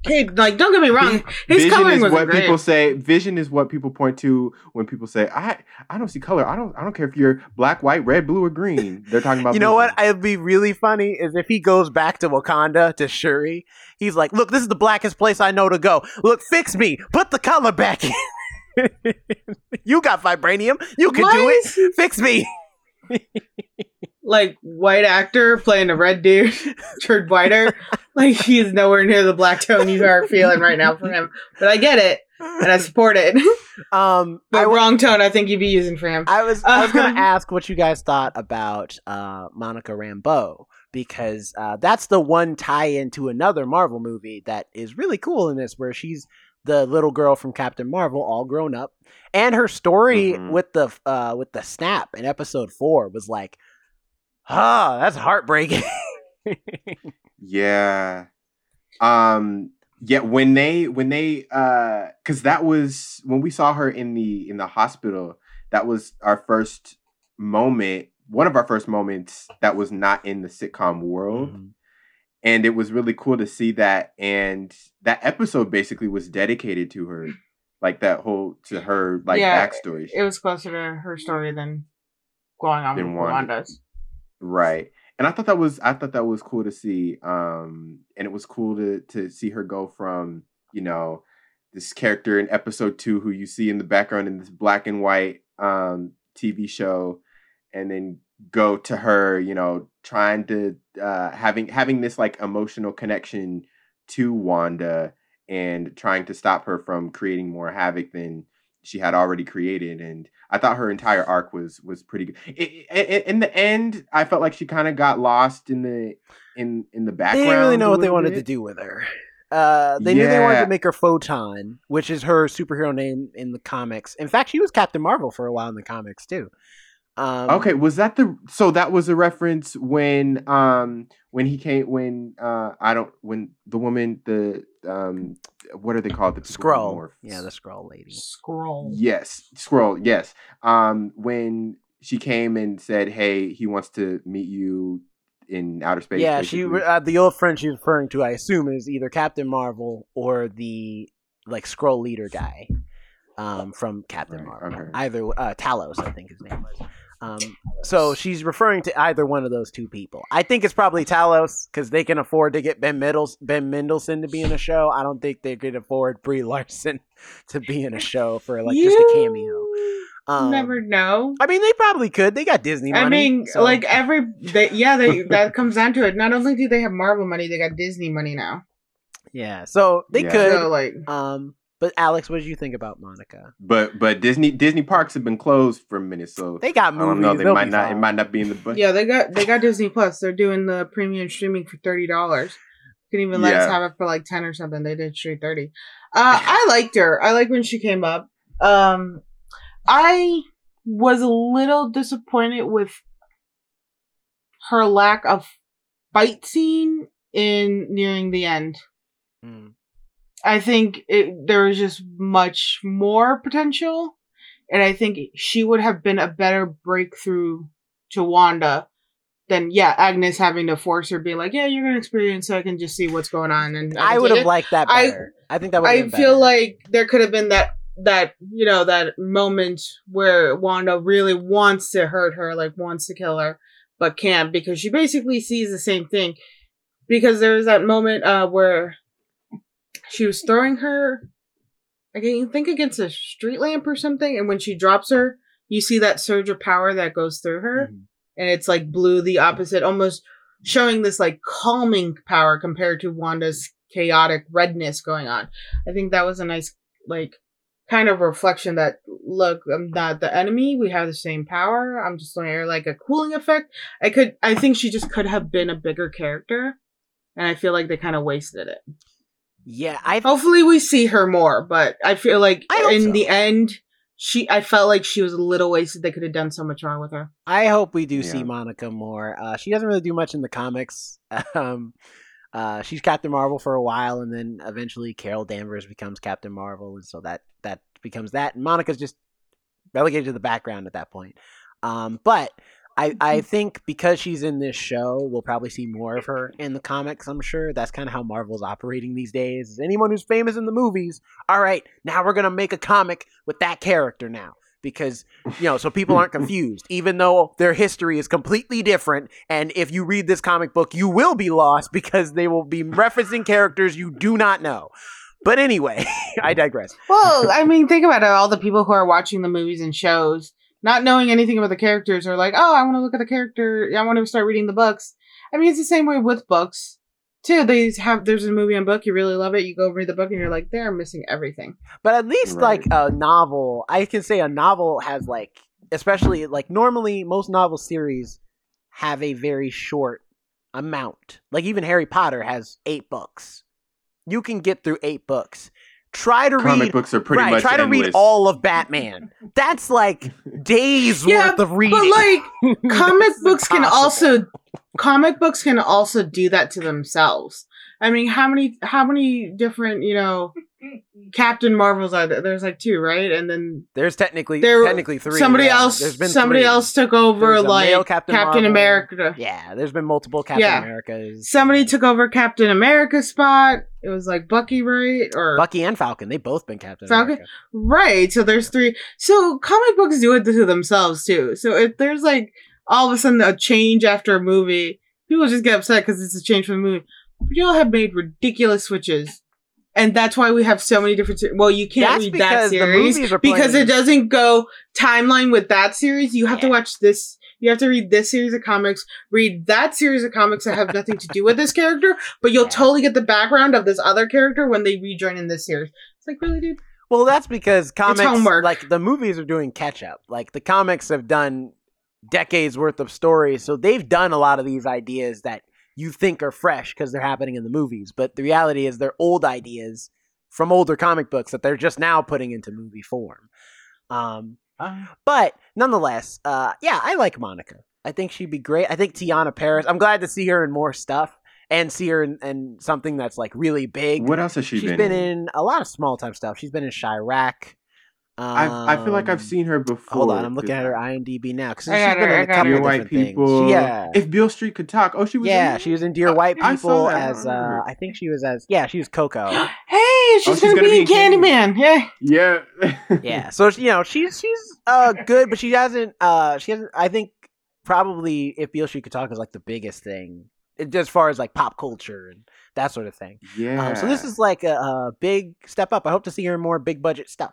Okay, like don't get me wrong, his Vision coloring is was what great. people say. Vision is what people point to when people say, "I, I don't see color. I don't, I don't care if you're black, white, red, blue, or green." They're talking about. You know vision. what? It'd be really funny is if he goes back to Wakanda to Shuri. He's like, "Look, this is the blackest place I know to go. Look, fix me. Put the color back in. you got vibranium. You can Why do it. Fix me." like white actor playing a red dude turned whiter. like he's nowhere near the black tone you are feeling right now for him. But I get it and I support it. Um, the I, wrong tone I think you'd be using for him. I was I was gonna ask what you guys thought about uh, Monica Rambeau because uh, that's the one tie-in to another Marvel movie that is really cool in this, where she's the little girl from Captain Marvel, all grown up, and her story Mhm. with the uh, with the snap in Episode Four was like, ah, that's heartbreaking. Yeah. Um yeah, when they when they uh cuz that was when we saw her in the in the hospital, that was our first moment, one of our first moments that was not in the sitcom world. Mhm. And it was really cool to see that and that episode basically was dedicated to her. Like that whole to her like Yeah, backstory. It was closer to her story than going on Than with Wanda. Wanda's. Right. And I thought that was I thought that was cool to see. Um and it was cool to to see her go from, you know, this character in episode 2 who you see in the background in this black and white um TV show and then go to her, you know, trying to uh having having this like emotional connection to Wanda and trying to stop her from creating more havoc than she had already created and i thought her entire arc was was pretty good I- I- I- in the end i felt like she kind of got lost in the in in the background They didn't really know what they wanted to do with her. Uh, they knew they wanted to make her Photon, which is her superhero name in the comics. In fact, she was Captain Marvel for a while in the comics too. Um, okay was that the so that was a reference when um when he came when uh i don't when the woman the um what are they called the Scroll. Yeah, the scroll lady. Scroll. Yes, scroll. Yes. Um, when she came and said, "Hey, he wants to meet you in outer space." yeah, she uh, the old friend she's referring to, I assume, is either Captain Marvel or the like scroll leader guy um, from Captain Right, Marvel. okay. Either uh, Talos, I think his name was. Um, so she's referring to either one of those two people. I think it's probably Talos because they can afford to get Ben Middles Ben Mendelsohn to be in a show. I don't think they could afford Brie Larson to be in a show for like just a cameo. You Um, never know. I mean, they probably could. They got Disney money. I mean, so- like every they, yeah, they that comes down to it. Not only do they have Marvel money, they got Disney money now. yeah. So they Yeah. could. So like, Um, but Alex, what did you think about Monica? but but Disney Disney parks have been closed for a minute, so They got I don't know. They they'll might be not. It might not be in the budget. yeah, they got they got Disney Plus. They're doing the premium streaming for thirty dollars. Can even let us have it for like ten or something. They did straight thirty. Uh, I liked her. I like when she came up. Um, I was a little disappointed with her lack of fight scene in nearing the end. Mm. I think it, there was just much more potential, and I think she would have been a better breakthrough to Wanda than yeah Agnes having to force her be like yeah you're gonna experience so I can just see what's going on and I can would have it." liked that I- better. I, think that would. I feel like there could have been that that you know that moment where Wanda really wants to hurt her, like wants to kill her, but can't because she basically sees the same thing. Because there was that moment uh where she was throwing her, I can think against a street lamp or something, and when she drops her, you see that surge of power that goes through her Mhm. and it's like blue the opposite almost showing this like calming power compared to wanda's chaotic redness going on. I think that was a nice like kind of reflection that look i'm not the enemy we have the same power i'm just doing like a cooling effect. I could i think she just could have been a bigger character and i feel like they kind of wasted it Yeah, I. hopefully we see her more but i feel like I in so. the end she i felt like she was a little wasted they could have done so much wrong with her I hope we do see Monica more. Uh, she doesn't really do much in the comics. Um, uh, she's Captain Marvel for a while, and then eventually Carol Danvers becomes Captain Marvel, and so that that becomes that, and Monica's just relegated to the background at that point. Um, but I, I mm-hmm. think because she's in this show, we'll probably see more of her in the comics. I'm sure that's kind of how Marvel's operating these days. Is anyone who's famous in the movies, all right, now we're gonna make a comic with that character now because you know so people aren't confused even though their history is completely different and if you read this comic book you will be lost because they will be referencing characters you do not know but anyway i digress Well, I mean, think about it. All the people who are watching the movies and shows, not knowing anything about the characters, or like, "Oh, I want to look at the character. I want to start reading the books." I mean, it's the same way with books too. They have there's a movie and book, you really love it, you go read the book, and you're like, "They're missing everything." But at least Right. like a novel, I can say a novel has like, especially like normally most novel series have a very short amount. Like even Harry Potter has eight books. You can get through eight books. Try to Comic read. books are pretty right, much try to endless. read all of Batman. That's like days Yeah, worth of reading. But like comic It's books can also comic books can also do that to themselves. I mean, how many how many different you know Mm-hmm. Captain Marvels there? There's like two, right? And then There's technically there technically three. Somebody yeah. else There's been somebody three. else took over like Captain, Captain America. Yeah, there's been multiple Captain Yeah. Americas. Somebody took over Captain America's spot. It was like Bucky, right? Or Bucky and Falcon. They both been Captain Falcon? America. Right. So there's three. So comic books do it to themselves too. So if there's like all of a sudden a change after a movie, people just get upset because it's a change from the movie. But y'all have made ridiculous switches. And that's why we have so many different. se- Well, you can't That's read that series because it doesn't go timeline with that series. You have to watch this. You have to read this series of comics, read that series of comics that have nothing to do with this character, but you'll Yeah. totally get the background of this other character when they rejoin in this series. It's like, really, dude? Well, that's because comics, like the movies, are doing catch up. Like the comics have done decades worth of stories, so they've done a lot of these ideas that you think are fresh because they're happening in the movies. But the reality is, they're old ideas from older comic books that they're just now putting into movie form. Um, but nonetheless, uh, yeah, I like Monica. I think she'd be great. I think Teyonah Parris. I'm glad to see her in more stuff and see her in, in something that's like really big. What else has she She's been, been, in? in a lot of small time stuff. She's been in Chi-Raq. I I feel like I've Um, seen her before. Hold on, I'm looking at her IMDb now because she's I got been her, in I a got couple. Dear of White things. People. She- yeah, If Beale Street could talk. Oh, she was. yeah, in she was in Dear White I People. I as uh. I think she was as yeah, she was Coco. Hey, she's, she's gonna, gonna be, be in in Candyman. Yeah. Yeah. yeah, so you know she's she's uh good, but she hasn't uh she hasn't. I think probably if Beale Street could talk is like the biggest thing as far as like pop culture and that sort of thing. Yeah. Um, so this is like a, a big step up. I hope to see her in more big budget stuff.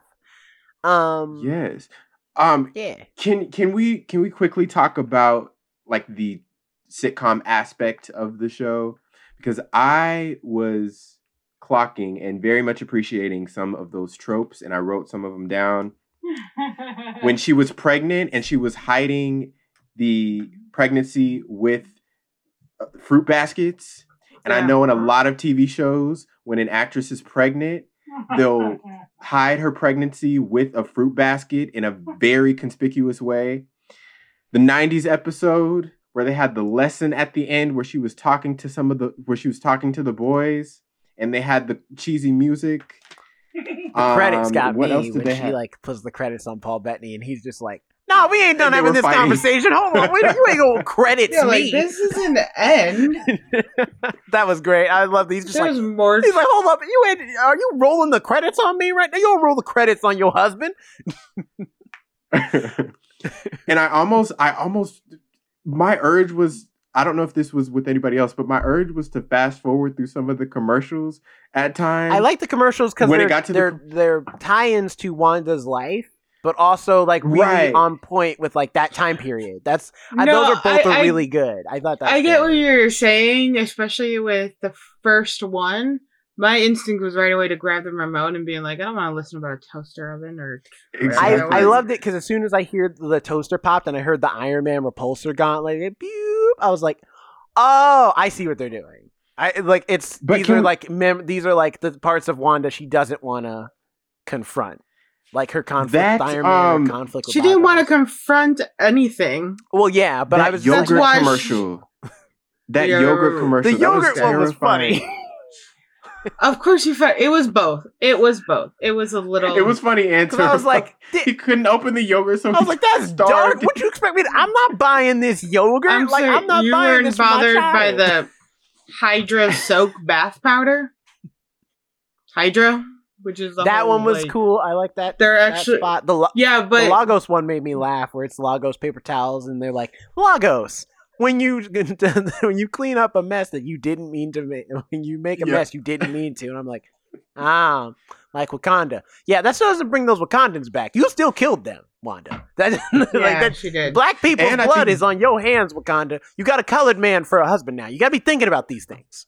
Um, Yes. Um. yeah. Can can we can we quickly talk about like the sitcom aspect of the show because I was clocking and very much appreciating some of those tropes and I wrote some of them down when she was pregnant and she was hiding the pregnancy with uh, fruit baskets and I know in a lot of TV shows when an actress is pregnant they'll hide her pregnancy with a fruit basket in a very conspicuous way. The 90s episode where they had the lesson at the end where she was talking to some of the where she was talking to the boys and they had the cheesy music. The credits Um, got what me else did when they she have? like puts the credits on Paul Bettany, and he's just like, "No, we ain't done having this fighting. conversation. Hold on, wait, you ain't gonna credits Yeah, me." like this isn't the end. that was great. I love these. Just like There's more. he's like, "Hold up, you ain't, are you rolling the credits on me right now? You don't roll the credits on your husband." and I almost I almost my urge was I don't know if this was with anybody else, but my urge was to fast forward through some of the commercials at times. I like the commercials because When it they're got to the they're, they're tie-ins to Wanda's life, but also like really Right. on point with like that time period. That's I, No, those are both I- are I- really good. I thought that I get was what you're saying, especially with the first one. My instinct was right away to grab the remote and being like, I don't want to listen about a toaster oven or. I, Exactly. I loved it because as soon as I hear the toaster popped and I heard the Iron Man repulsor gauntlet, it, pew, I was like, "Oh, I see what they're doing." I like it's But these are we- like mem- these are like the parts of Wanda she doesn't want to confront, like her conflict That, with Iron Man, um, her conflict. With She didn't want to confront anything. Well, yeah, but that I was That's yogurt why she- commercial. that Yeah, yogurt commercial. the that was yogurt one was funny. Of course you found it was both. It was both. It was a little It was funny answer. 'Cause I was like, he couldn't open the yogurt, so I was like, that's starved. dark. What you expect me to? I'm not buying this yogurt. I'm like, sorry, I'm not you buying weren't this for my bothered by the Hydra soak bath powder. Hydra, which is That whole, one was like- cool. I like that. They're that actually spot. The, Lo- yeah, the but Lagos one made me laugh, where it's Lagos paper towels, and they're like Lagos. When you when you clean up a mess that you didn't mean to make, when you make a Yeah. mess you didn't mean to, and I'm like, ah, like Wakanda. Yeah, that still doesn't bring those Wakandans back. You still killed them, Wanda. That like yeah, that. she did. Black people's And blood think- is on your hands, Wakanda. You got a colored man for a husband now. You got to be thinking about these things.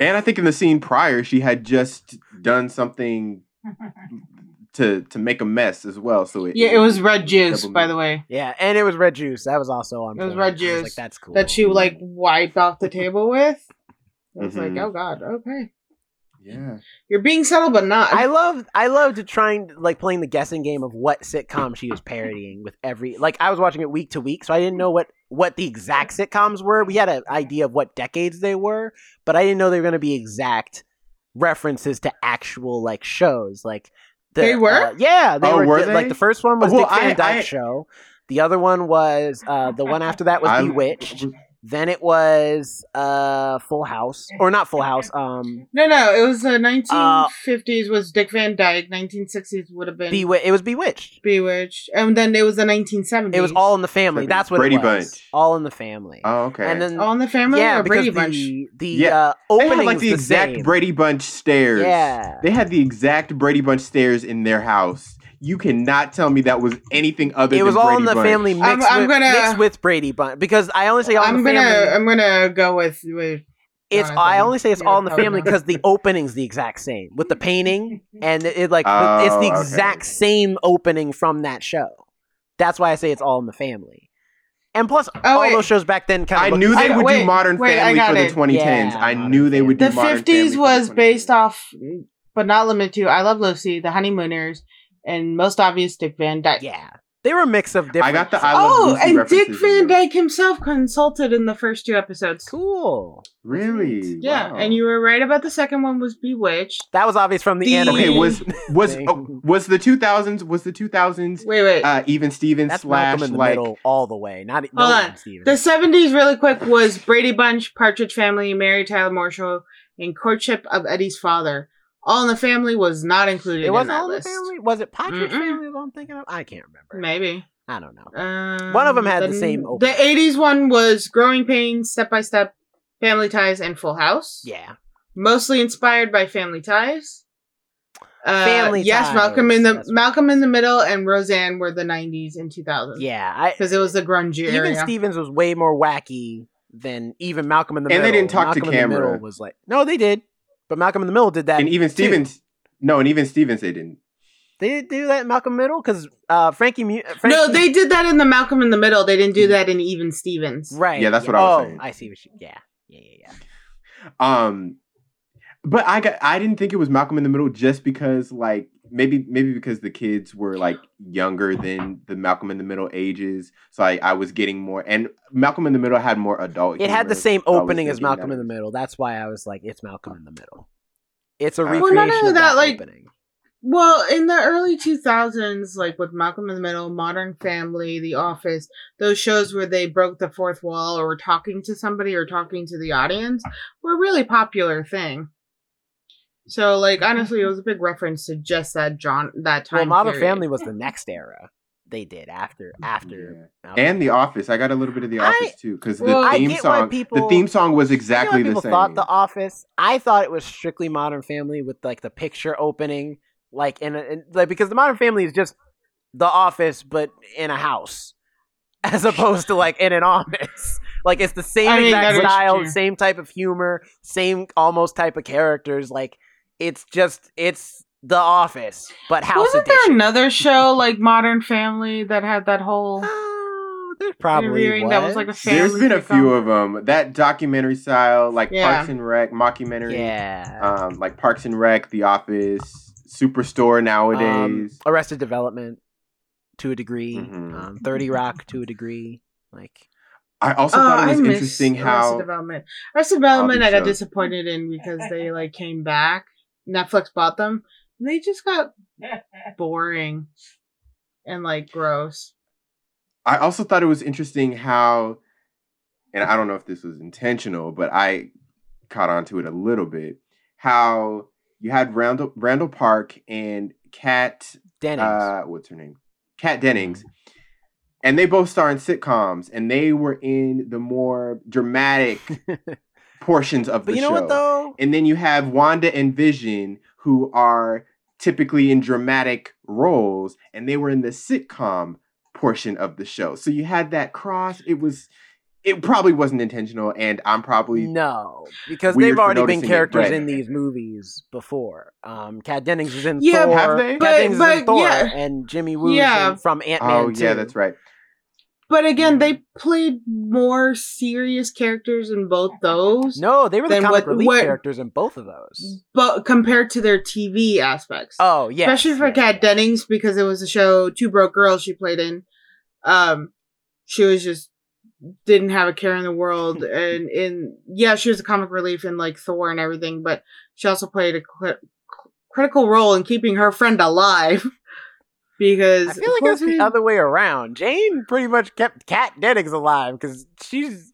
And I think in the scene prior, she had just done something to to make a mess as well. So it, yeah, it was red juice, by the way. Yeah, and it was red juice. That was also on. It was point. red I juice like, That's cool. That she like wiped off the table with. I was like, Mhm. oh god, okay. Yeah. You're being subtle, but not. I love I loved trying like playing the guessing game of what sitcom she was parodying with every like I was watching it week to week, so I didn't know what what the exact sitcoms were. We had an idea of what decades they were, but I didn't know they were going to be exact references to actual like shows. Like the, They were? uh, yeah, they Oh, were. were Like the first one was Well, Dick Van I- Dyke I- Show. The other one was uh, the one after that was I'm- Bewitched. Then it was uh, Full House, or not Full House. Um, no, no, it was the 1950s was Dick Van Dyke. 1960s would have been Bewi- It was Bewitched. Bewitched, and then it was the 1970s. It was All in the Family. That's what Brady it was. Bunch. All in the Family. Oh, okay. And then All in the Family yeah, or because Brady the Bunch. the Yeah. uh, they had like the, exact same. Brady Bunch stairs. Yeah. They had the exact Brady Bunch stairs in their house. You cannot tell me that was anything other than It than was all in the Bunch. family mixed, I'm- I'm with, gonna- mixed with Brady Bunch because I only say all in I'm the gonna family. I'm gonna go with with it's Jonathan. I only say it's You're all in the family because the opening's the exact same with the painting and it, it like Oh, it's the okay. exact same opening from that show. That's why I say it's all in the family. And plus, Oh, all wait. those shows back then kind I knew they I- would wait, do Modern wait, Family got for the 2010s. Yeah, I knew they would do the Modern 50s Family for was based off, but not limited to I Love Lucy, The Honeymooners, and most obvious Dick Van Dyke. yeah. They were a mix of different. I got the I Love Oh, and Dick Van. Dyke himself consulted in the first two episodes. cool. Really? Yeah, Wow. and you were right about the second one was Bewitched. That was obvious from the, The- anime. Okay, was was oh, was the 2000s was the 2000s Wait, wait. uh, even Stevens That's slash Malcolm in the like middle all the way. Not no Hold on. Even Stevens. the 70s, really quick, was Brady Bunch, Partridge Family, Mary Tyler Marshall, and Courtship of Eddie's Father. All in the Family was not included it wasn't that all in the list. family. Was it Partridge Mm-mm. Family? Is what I'm thinking of. I can't remember. Maybe. I don't know. Um, One them had the same The 80s one was Growing Pains, Step by Step, Family Ties, and Full House. Yeah. Mostly inspired by Family Ties. Uh, Family yes, Ties, Malcolm in the that's- Malcolm in the Middle and Roseanne were the 90s and 2000s. Yeah. Because it was the grunge even area. Stevens was way more wacky than even Malcolm in the And Middle. they didn't talk to Malcolm in the camera. Middle was like no, they did, but Malcolm in the Middle did that. and even too. Stevens no and even Stevens they didn't They didn't do that in Malcolm Middle because uh, Frankie. Mu- Frankie no, they did that in the Malcolm in the Middle. They didn't do that in Even Stevens. right. Yeah, that's what I was oh, saying. I see what you. Yeah. Yeah. Yeah. Yeah. um but I got I didn't think it was Malcolm in the Middle just because like maybe maybe because the kids were like younger than the Malcolm in the Middle ages so I, I was getting more and Malcolm in the Middle had more adult It had the same so I was opening as Malcolm that in the Middle. That's why I was like, it's Malcolm in the Middle. It's a oh. Well, recreation not only of that, that, like- opening. Well, in the early 2000s, like with Malcolm in the Middle, Modern Family, The Office, those shows where they broke the fourth wall or were talking to somebody or talking to the audience were a really popular thing. So, like, honestly, it was a big reference to just that John that Well, time. Modern period. Family was the next era they did after after Malcolm. and The Office I got a little bit of The I- Office too because the Well, theme song people- the theme song was exactly the same thought The Office. I thought it was strictly Modern Family with like the picture opening, like in, a, in like because the Modern Family is just The Office but in a house, as opposed to like in an office. Like it's the same I mean, exact that is style, same type of humor, same almost type of characters. Like it's just it's The Office but House Wasn't Edition. there another show like Modern Family that had that whole? Oh, there probably was. that was like a fan- there's Family been a sitcom. few of them that documentary style like Yeah. Parks and Rec mockumentary yeah. um like Parks and Rec The Office Superstore nowadays Um, Arrested Development to a degree. Mhm. Um, Thirty Rock to a degree. Like I also Oh, thought it was I miss interesting Arrested Development. Arrested Development, I got shows- disappointed in because they like came back. Netflix bought them. And they just got boring and like gross. I also thought it was interesting how, and I don't know if this was intentional, but I caught on to it a little bit. How you had Randall Randall Park and Kat, Dennings. uh, what's her name, Kat Dennings, and they both star in sitcoms, and they were in the more dramatic portions of but the you know show. what though? And then you have Wanda and Vision, who are typically in dramatic roles, and they were in the sitcom portion of the show. So you had that cross. It was, it probably wasn't intentional, and I'm probably No, because they've already been it, characters right. in these movies before. Um, Kat Dennings was in Yeah, Thor. Have they? Kat But- Dennings was in Thor, yeah. and Jimmy Woo Yeah. from Ant Man. Oh yeah, that's right. But again, they played more serious characters in both those. No, they were the comic what- relief what- characters in both of those. But compared to their TV aspects. Oh yeah, especially for Kat Dennings because it was a show Two Broke Girls she played in. Um, she was just didn't have a care in the world, and in yeah, she was a comic relief in like Thor and everything, but she also played a cri- critical role in keeping her friend alive. Because I feel like it's the other way around. Jane pretty much kept Kat Dennings alive because she's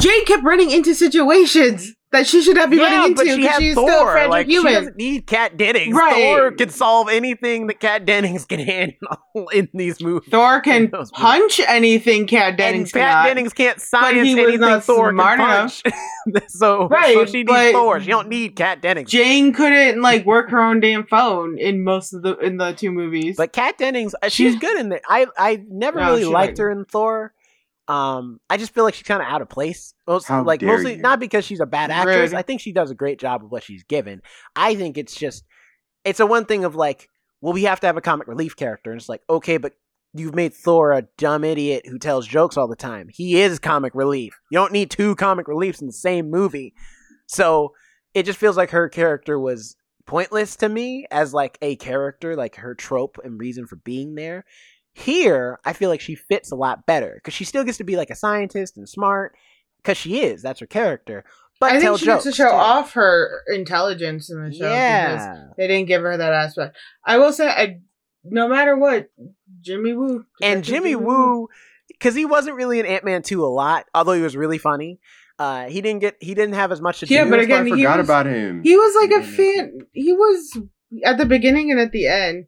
Jane kept running into situations that she should not be yeah, running into she because had she's Thor. still a fragile like human. she doesn't need Kat Dennings. Right. Thor can solve anything that Kat Dennings can handle in these movies. Thor can Those movies. punch anything Kat Dennings and Kat. Dennings can't science he was anything not Thor smart can punch. so, so Right, she needs Thor. She don't need Kat Dennings. Jane couldn't like work her own damn phone in most of the in the two movies. But Kat Dennings, uh, she's good in it. I I never No, really she liked like- her in Thor. Um, I just feel like she's kind of out of place. Most, How like dare mostly you. not because she's a bad actress. Rude. I think she does a great job of what she's given. I think it's just it's a one thing of like, well, we have to have a comic relief character, and it's like, okay, but you've made Thor a dumb idiot who tells jokes all the time. He is comic relief. You don't need two comic reliefs in the same movie. So it just feels like her character was pointless to me as like a character, like her trope and reason for being there. Here, I feel like she fits a lot better because she still gets to be like a scientist and smart because she is. That's her character. But I think she gets to show too. off her intelligence in the show. because Yeah, they didn't give her that aspect. I will say, I no matter what, Jimmy Woo and Jimmy Woo, because he wasn't really in Ant Man two a lot, although he was really funny. Uh, he didn't get he didn't have as much to Yeah, do. but again, I he forgot was- about him. He was like a He didn't fan. He was at the beginning and at the end,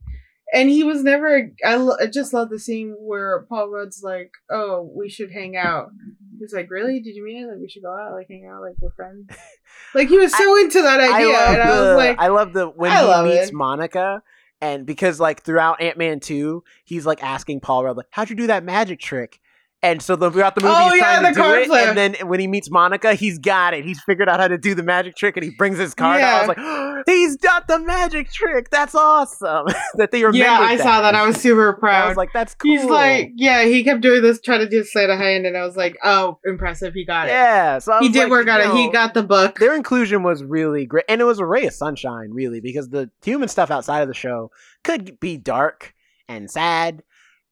and he was never. I, lo- I just love the scene where Paul Rudd's like, "Oh, we should hang out." He's like, "Really? Did you mean it? Like we should go out, like hang out, like we're friends?" like he was so into that I idea, love and I the was like, I love the when I he meets it. Monica. And because like throughout Ant Man two, he's like asking Paul Rudd like, "How'd you do that magic trick?" And so the, throughout the movie, Oh, he's yeah, trying to do it. flip. And then when he meets Monica, he's got it. He's figured out how to do the magic trick, and he brings his card out. I was like, "He's got the magic trick. That's awesome!" that they remembered. "Yeah, I saw that. I was super proud." I was like, "That's cool." He's like, yeah, he kept doing this, trying to do sleight of hand, and I was like, oh, impressive, he got it. "Yeah." So I he did like, work on you it. He got the book. their inclusion was really great and it was a ray of sunshine really because the human stuff outside of the show could be dark and sad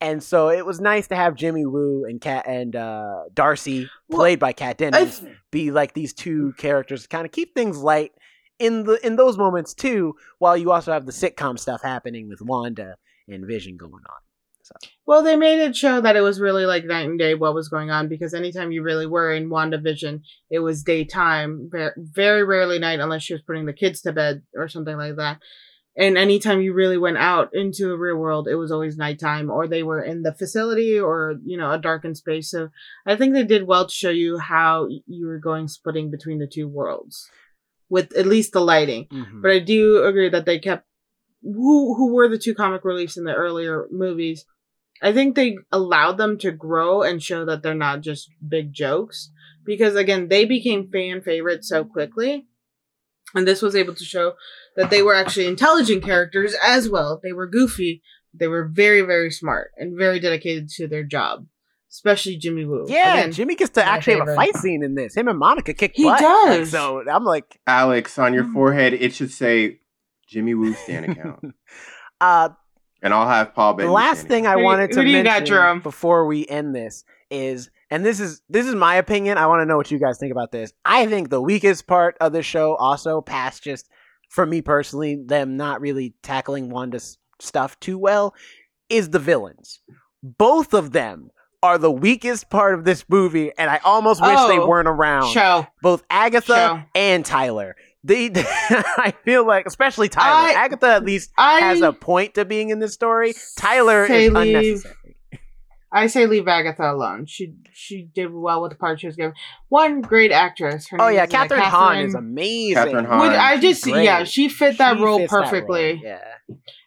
and so it was nice to have Jimmy Woo and Kat and uh, Darcy Well, played by Kat I Dennings be like these two characters to kind of keep things light in the in those moments too while you also have the sitcom stuff happening with Wanda and Vision going on well, they made it show that it was really like night and day what was going on because anytime you really were in WandaVision, it was daytime, very, very rarely night unless she was putting the kids to bed or something like that. And anytime you really went out into the real world, it was always nighttime, or they were in the facility, or you know, a darkened space. So I think they did well to show you how you were going splitting between the two worlds, with at least the lighting. Mhm. But I do agree that they kept who who were the two comic reliefs in the earlier movies. I think they allowed them to grow and show that they're not just big jokes because again they became fan favorites so quickly, and this was able to show that they were actually intelligent characters as well. They were goofy, they were very very smart and very dedicated to their job, especially Jimmy Woo. yeah Again, Jimmy gets to my actually have a fight scene in this him and Monica kick He butt Like, does. so I'm like Alex, on your Mm. forehead, it should say Jimmy Woo Stan account. uh and I'll have Paul The last thing I Who do you- wanted to who do you got, mention before we end this is and this is this is my opinion. I want to know what you guys think about this. I think the weakest part of the show, also past just for me personally, them not really tackling Wanda's stuff too well, is the villains. Both of them are the weakest part of this movie, and I almost wish they Oh, weren't around. Show. Both Agatha Show. and Tyler. They, I feel like, especially Tyler. I- Agatha at least I has a point to being in this story. Tyler is leave. unnecessary. I say leave Agatha alone. She she did well with the part she was given. One great actress. Her Oh yeah, is, uh, Kathryn Hahn is amazing. Kathryn Hahn. Would I just Great. yeah, she fit that She role fits that perfectly. Yeah.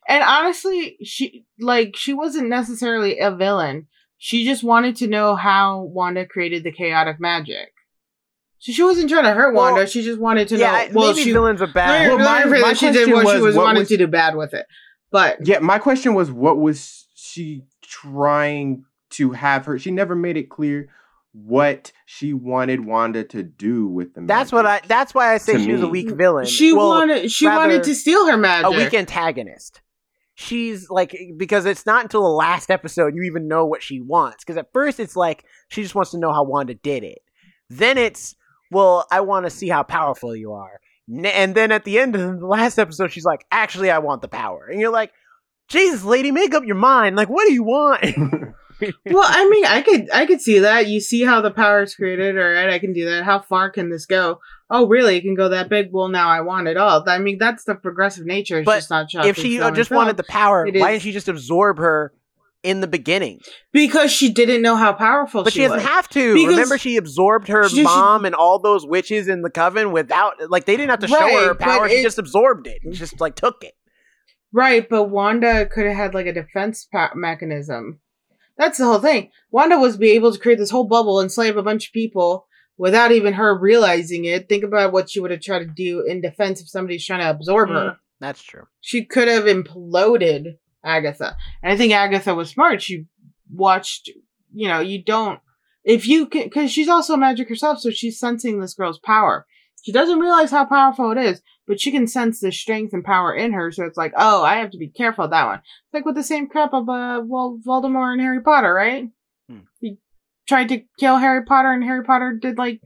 And honestly, she like she wasn't necessarily a villain. She just wanted to know how Wanda created the chaotic magic. So she wasn't trying to hurt Well, Wanda. She just wanted to yeah, know. I- Well, maybe she villains are bad. Well, my- my, my she did question what she was, was what wanting was- to do bad with it. But Yeah, my question was, what was she trying to have her? She never made it clear what she wanted Wanda to do with the. that's what I. That's why I say To she was a weak villain. she Well, wanted she wanted to steal her magic. a weak antagonist. She's like because it's not until the last episode you even know what she wants. Because at first it's like she just wants to know how Wanda did it. Then it's well, I want to see how powerful you are. And then at the end of the last episode, she's like, actually, I want the power. And you're like, Jesus, lady, make up your mind. Like, what do you want? well, I mean, I could I could see that. You see how the power is created. All right, I can do that. How far can this go? Oh, really? It can go that big. Well, now I want it all. I mean, that's the progressive nature. It's But just not if she just film. wanted the power, It why is- didn't she just absorb her in the beginning? because she didn't know how powerful But she, doesn't was. have to. Because- Remember, she absorbed her She- she- mom and all those witches in the coven without, like, they didn't have to show her her Right, power. She just absorbed it and just like took it. Right, but Wanda could have had like a defense pa- mechanism. That's the whole thing. Wanda was be able to create this whole bubble, and enslave a bunch of people without even her realizing it. Think about what she would have tried to do in defense if somebody's trying to absorb her. Mm, that's true. She could have imploded Agatha. And I think Agatha was smart. She watched, you know, you don't, if you can, because she's also magic herself, so she's sensing this girl's power. She doesn't realize how powerful it is, but she can sense the strength and power in her. So it's like, oh, I have to be careful of that one. It's like with the same crap of uh, well, Voldemort and Harry Potter, right? Hmm. He tried to kill Harry Potter, and Harry Potter did like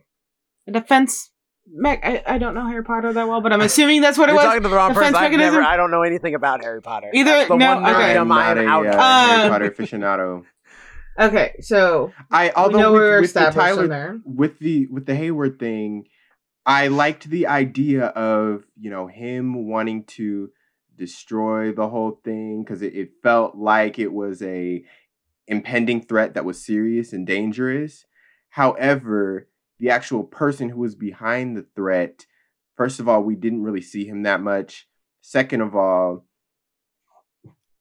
a defense. Me- I, I don't know Harry Potter that well, but I'm assuming that's what it You're was. talking to the wrong person. Defense I've mechanism? never, I don't know anything about Harry Potter. Either- That's the no, one okay. I'm I not am a out. uh, of. Harry Um, Potter aficionado. Okay, so I we although know with, we're with the Tyler there. with the with the Hayward thing, I liked the idea of you know him wanting to destroy the whole thing because it, it felt like it was a impending threat that was serious and dangerous. However, the actual person who was behind the threat, first of all, we didn't really see him that much. Second of all,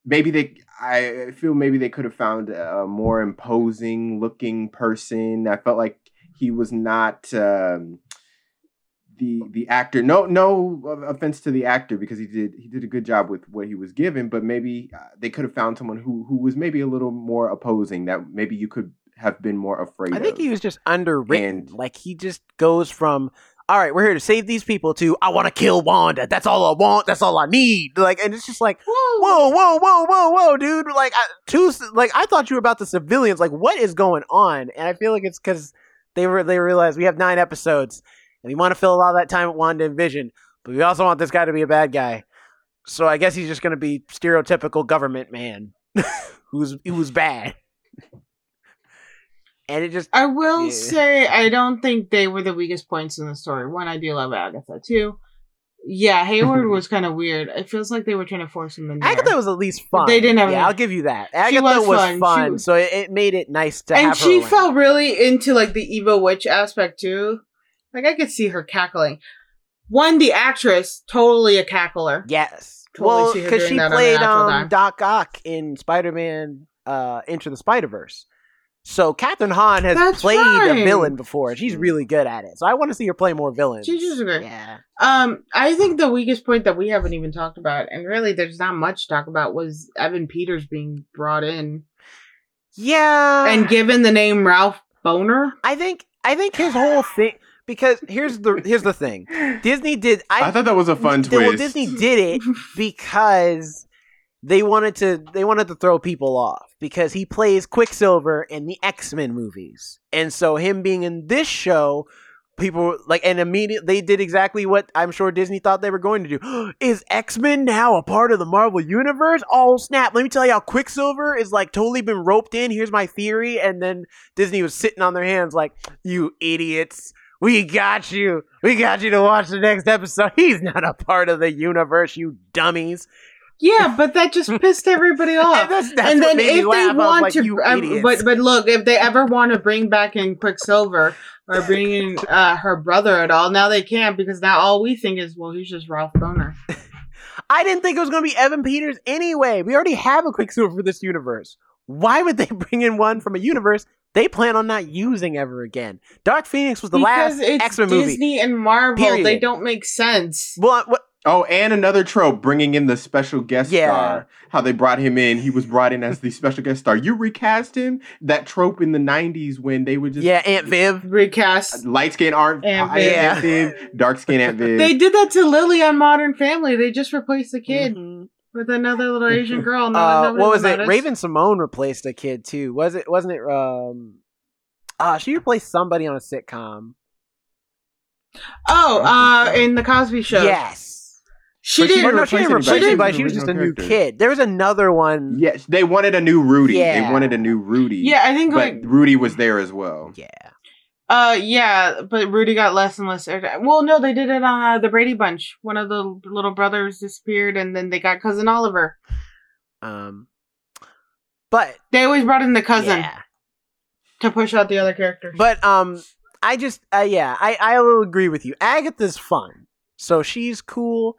maybe they I feel maybe they could have found a more imposing looking person. I felt like he was not um, the the actor. No no offense to the actor because he did he did a good job with what he was given, but maybe uh, they could have found someone who who was maybe a little more opposing that maybe you could have been more afraid I think of. he was just underwritten. And- like he just goes from, all right, we're here to save these people to I want to kill Wanda. That's all I want. That's all I need. Like, and it's just like, whoa, whoa, whoa, whoa, whoa, dude. Like, I, two, like I thought you were about the civilians. Like, what is going on? And I feel like it's because they were they realized we have nine episodes and we want to fill a lot of that time with Wanda and Vision, but we also want this guy to be a bad guy. So I guess he's just gonna be stereotypical government man who's who's bad. And it just I will Yeah. say I don't think they were the weakest points in the story. One, I do love Agatha. Two, yeah, Hayward was kind of weird. It feels like they were trying to force him in there. Agatha was at least fun. They didn't have Yeah, any- I'll give you that. Agatha was was, fun. fun, She so it, it made it nice to and she felt really into like the evil witch aspect too. Like I could see her cackling. One, the actress, totally a cackler. yes. Totally well, because she that played um. Doc Ock in Spider-Man uh, Into the Spider-Verse. So Kathryn Hahn has That's played right. a villain before, and she's really good at it. So I want to see her play more villains. She's just great. Yeah. Um, I think the weakest point that we haven't even talked about, and really there's not much to talk about, was Evan Peters being brought in Yeah. and given the name Ralph Bohner. I think I think his whole thing because here's the here's the thing. Disney did I thought that was a fun Well, twist. Disney did it because they wanted to they wanted to throw people off because he plays Quicksilver in the X-Men movies. And so him being in this show, people like and immediately they did exactly what I'm sure Disney thought they were going to do. is X-Men now a part of the Marvel universe? Oh snap, let me tell you how Quicksilver is like totally been roped in. Here's my theory and then Disney was sitting on their hands like, "You idiots. We got you. We got you to watch the next episode. He's not a part of the universe, you dummies." Yeah, but that just pissed everybody off. And that's, that's and then if they want like, to, um, but but look, if they ever want to bring back in Quicksilver or bring in uh, her brother at all, now they can't because now all we think is, well, he's just Ralph Bohner. I didn't think it was going to be Evan Peters anyway. We already have a Quicksilver for this universe. Why would they bring in one from a universe they plan on not using ever again? Dark Phoenix was the because last X Men movie. Disney and Marvel, they don't make sense. Well, what, Oh, and another trope, bringing in the special guest Yeah. star. How they brought him in. He was brought in as the special guest star. You recast him. That trope in the '90s when they would just yeah, Aunt Viv. Recast. light skin Aunt Aunt Aunt Viv. Viv, dark skin Aunt Viv. They did that to Lily on Modern Family. They just replaced the kid Mhm. With another little Asian girl. No, Uh, what was it? noticed. Raven Simone replaced a kid too. Was it? Wasn't it? Um, uh, she replaced somebody on a sitcom. Oh, uh, in the Cosby Show. Yes. she But she did. Well, didn't no, she didn't replace replace anybody. anybody. She She was was just a new character. kid. There was another one. Yes, they wanted a new Rudy. Yeah. They wanted a new Rudy. Yeah, I think but like Rudy was there as well. Yeah. Uh yeah, but Rudy got less and less airtime. Well, no, they did it on uh, the Brady Bunch. One of the little brothers disappeared, and then they got cousin Oliver. Um, but They always brought in the cousin yeah. to push out the other characters. But um, I just uh, yeah, I I will agree with you. Agatha's fun, so she's cool.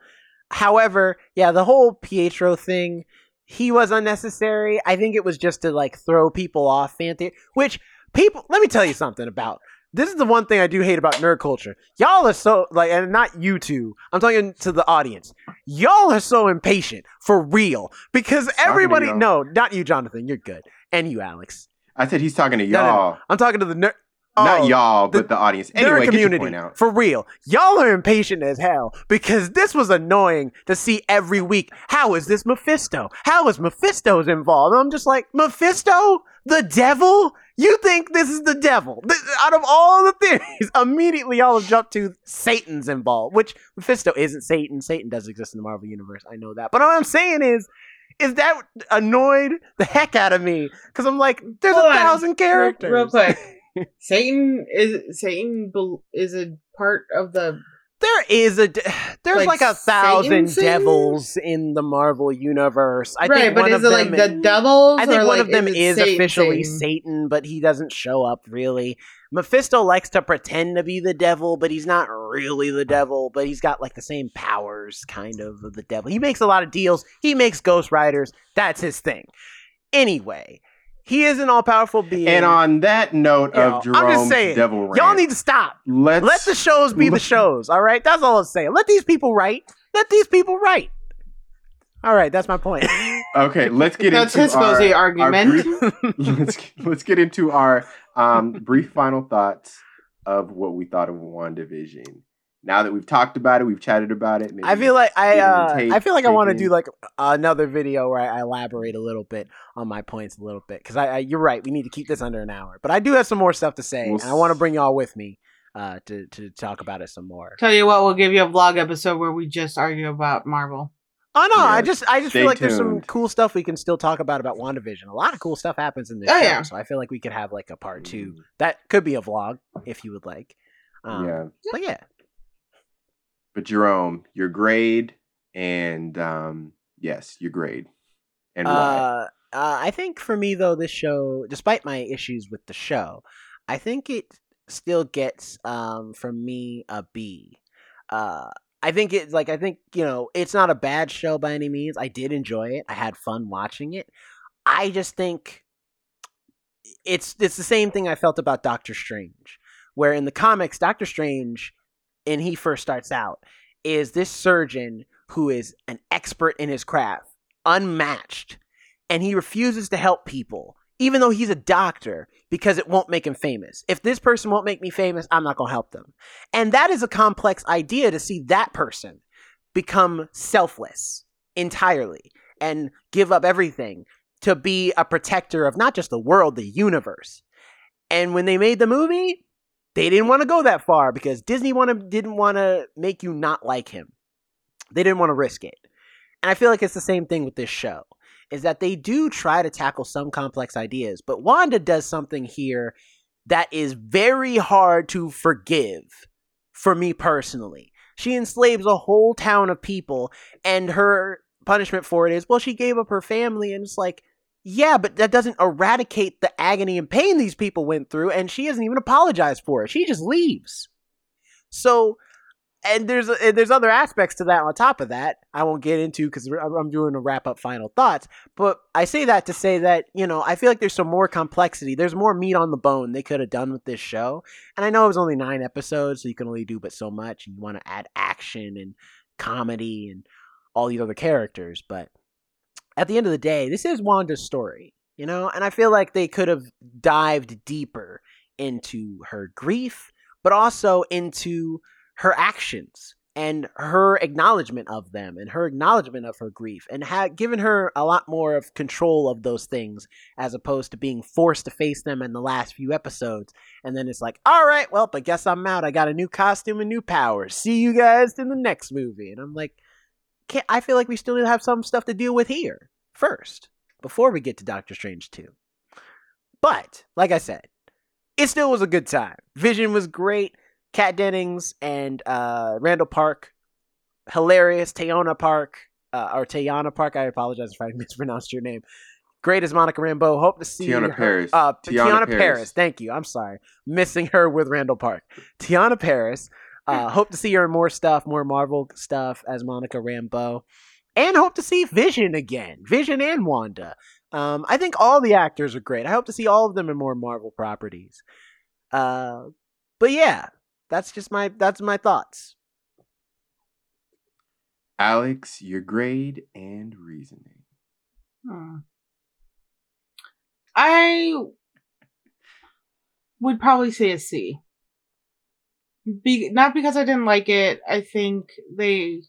However, yeah, the whole Pietro thing, he was unnecessary. I think it was just to like throw people off fan theory. Which people, let me tell you something about. This is the one thing I do hate about nerd culture. Y'all are so like, and not you two. I'm talking to the audience. Y'all are so impatient for real because everybody. y'all. No, not you, Jonathan. You're good, and you, Alex. I said he's talking to No, no, no. y'all, I'm talking to the nerd. not Oh, y'all, the but the audience. nerd Anyway, community point out. for real y'all are impatient as hell because this was annoying to see every week how is this mephisto how is mephisto's involved and i'm just like mephisto the devil you think this is the devil? Th- out of all the theories immediately y'all have jumped to satan's involved which mephisto isn't satan. Satan does exist in the marvel universe. I know that. But what i'm saying is is that annoyed the heck out of me? Because i'm like there's Hold a on. thousand characters real quick, Satan is Satan is a part of the. There is a there's like, Like a thousand devils in the Marvel universe. I right, think but one is of it them like the devils? I think one like, of them is, Satan, officially Satan? Satan, but he doesn't show up really. Mephisto likes to pretend to be the devil, but he's not really the devil, but he's got like the same powers kind of of the devil. He makes a lot of deals. He makes Ghost Riders. That's his thing. Anyway, he is an all-powerful being. And on that note Yo, of I'm just saying, devil rant, y'all need to stop. let's Let the shows be the shows, all right? That's all I'm saying. Let these people write. Let these people write. All right, that's my point. okay. Let's get That's into his our, cozy our argument. brief- let's let's get into our um, brief final thoughts of what we thought of WandaVision. Now that we've talked about it, we've chatted about it. maybe I feel like I get it in uh, tape, I feel like I want to do like another video where I, I elaborate a little bit on my points a little bit because I, I you're right. We need to keep this under an hour, but I do have some more stuff to say, We'll and I want to bring y'all with me uh, to to talk about it some more. Tell you what, we'll give you a vlog episode where we just argue about Marvel. Oh no, I just I just Stay feel like there's some cool stuff we can still talk about about WandaVision. A lot of cool stuff happens in this Oh, show, yeah. so I feel like we could have like a part Mm. two. That could be a vlog if you would like. Um, yeah. But yeah, But Jerome, your grade and um, yes, your grade and why? Uh, uh, I think for me though, this show, despite my issues with the show, I think it still gets um from me a B. Uh, I think it's like I think you know it's not a bad show by any means. I did enjoy it. I had fun watching it. I just think it's it's the same thing I felt about Doctor Strange, where in the comics, Doctor Strange, and he first starts out, is this surgeon who is an expert in his craft, unmatched, and he refuses to help people, even though he's a doctor, because it won't make him famous. If this person won't make me famous, I'm not going to help them. And that is a complex idea to see that person become selfless entirely and give up everything to be a protector of not just the world, the universe. And when they made the movie, they didn't want to go that far because Disney wanted, didn't want to make you not like him. They didn't want to risk it. And I feel like it's the same thing with this show is that they do try to tackle some complex ideas, but Wanda does something here that is very hard to forgive for me personally. She enslaves a whole town of people, and her punishment for it is, well, she gave up her family, and it's like, yeah, but that doesn't eradicate the agony and pain these people went through, and she doesn't even apologize for it. She just leaves. So and there's and there's other aspects to that on top of that I won't get into because I'm doing a wrap up final thoughts. But I say that to say that you know I feel like there's some more complexity. There's more meat on the bone they could have done with this show. And I know it was only nine episodes, so you can only do but so much. You want to add action and comedy and all these other characters, but at the end of the day, this is Wanda's story, you know. And I feel like they could have dived deeper into her grief, but also into her actions and her acknowledgement of them and her acknowledgement of her grief and had given her a lot more of control of those things as opposed to being forced to face them in the last few episodes. And then it's like all right well but guess i'm out. I got a new costume and new powers. See you guys in the next movie. And i'm like can't, i feel like we still have some stuff to deal with here first before we get to doctor strange 2 but like i said it still was a good time vision was great Kat Dennings and uh, Randall Park, hilarious. Teyonah Park uh, or Teyana Park. I apologize if I mispronounced your name. Great as Monica Rambeau. Hope to see you. Tiana her. Parris. Uh, Tiana Tiana, Parris. Parris. Thank you. I'm sorry, missing her with Randall Park. Tiana Parris. Uh, hope to see her in more stuff, more Marvel stuff as Monica Rambeau, and hope to see Vision again. Vision and Wanda. Um, I think all the actors are great. I hope to see all of them in more Marvel properties. Uh, but yeah, that's just my that's my thoughts. Alex, your grade and reasoning. Hmm. I would probably say a C. Be- not because I didn't like it. I think they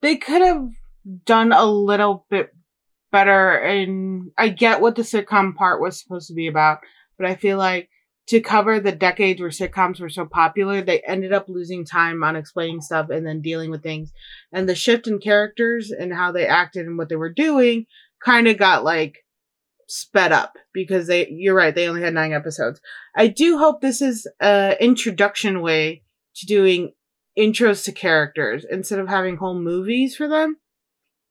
they could have done a little bit better and I get what the sitcom part was supposed to be about, but I feel like to cover the decades where sitcoms were so popular, they ended up losing time on explaining stuff and then dealing with things. And the shift in characters and how they acted and what they were doing kind of got like sped up because they you're right, they only had 9 episodes. I do hope this is a introduction way to doing intros to characters instead of having whole movies for them.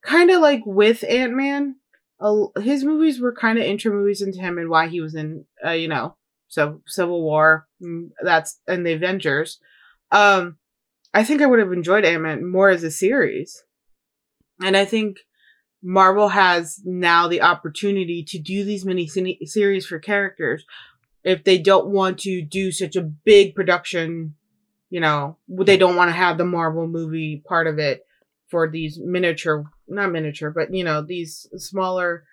Kind of like with Ant-Man, uh, his movies were kind of intro movies into him and why he was in uh, you know, so Civil War, mm, that's and the Avengers. Um, I think I would have enjoyed Ant Man more as a series, and I think Marvel has now the opportunity to do these mini series for characters if they don't want to do such a big production. You know, they don't want to have the Marvel movie part of it for these miniature, not miniature, but you know, these smaller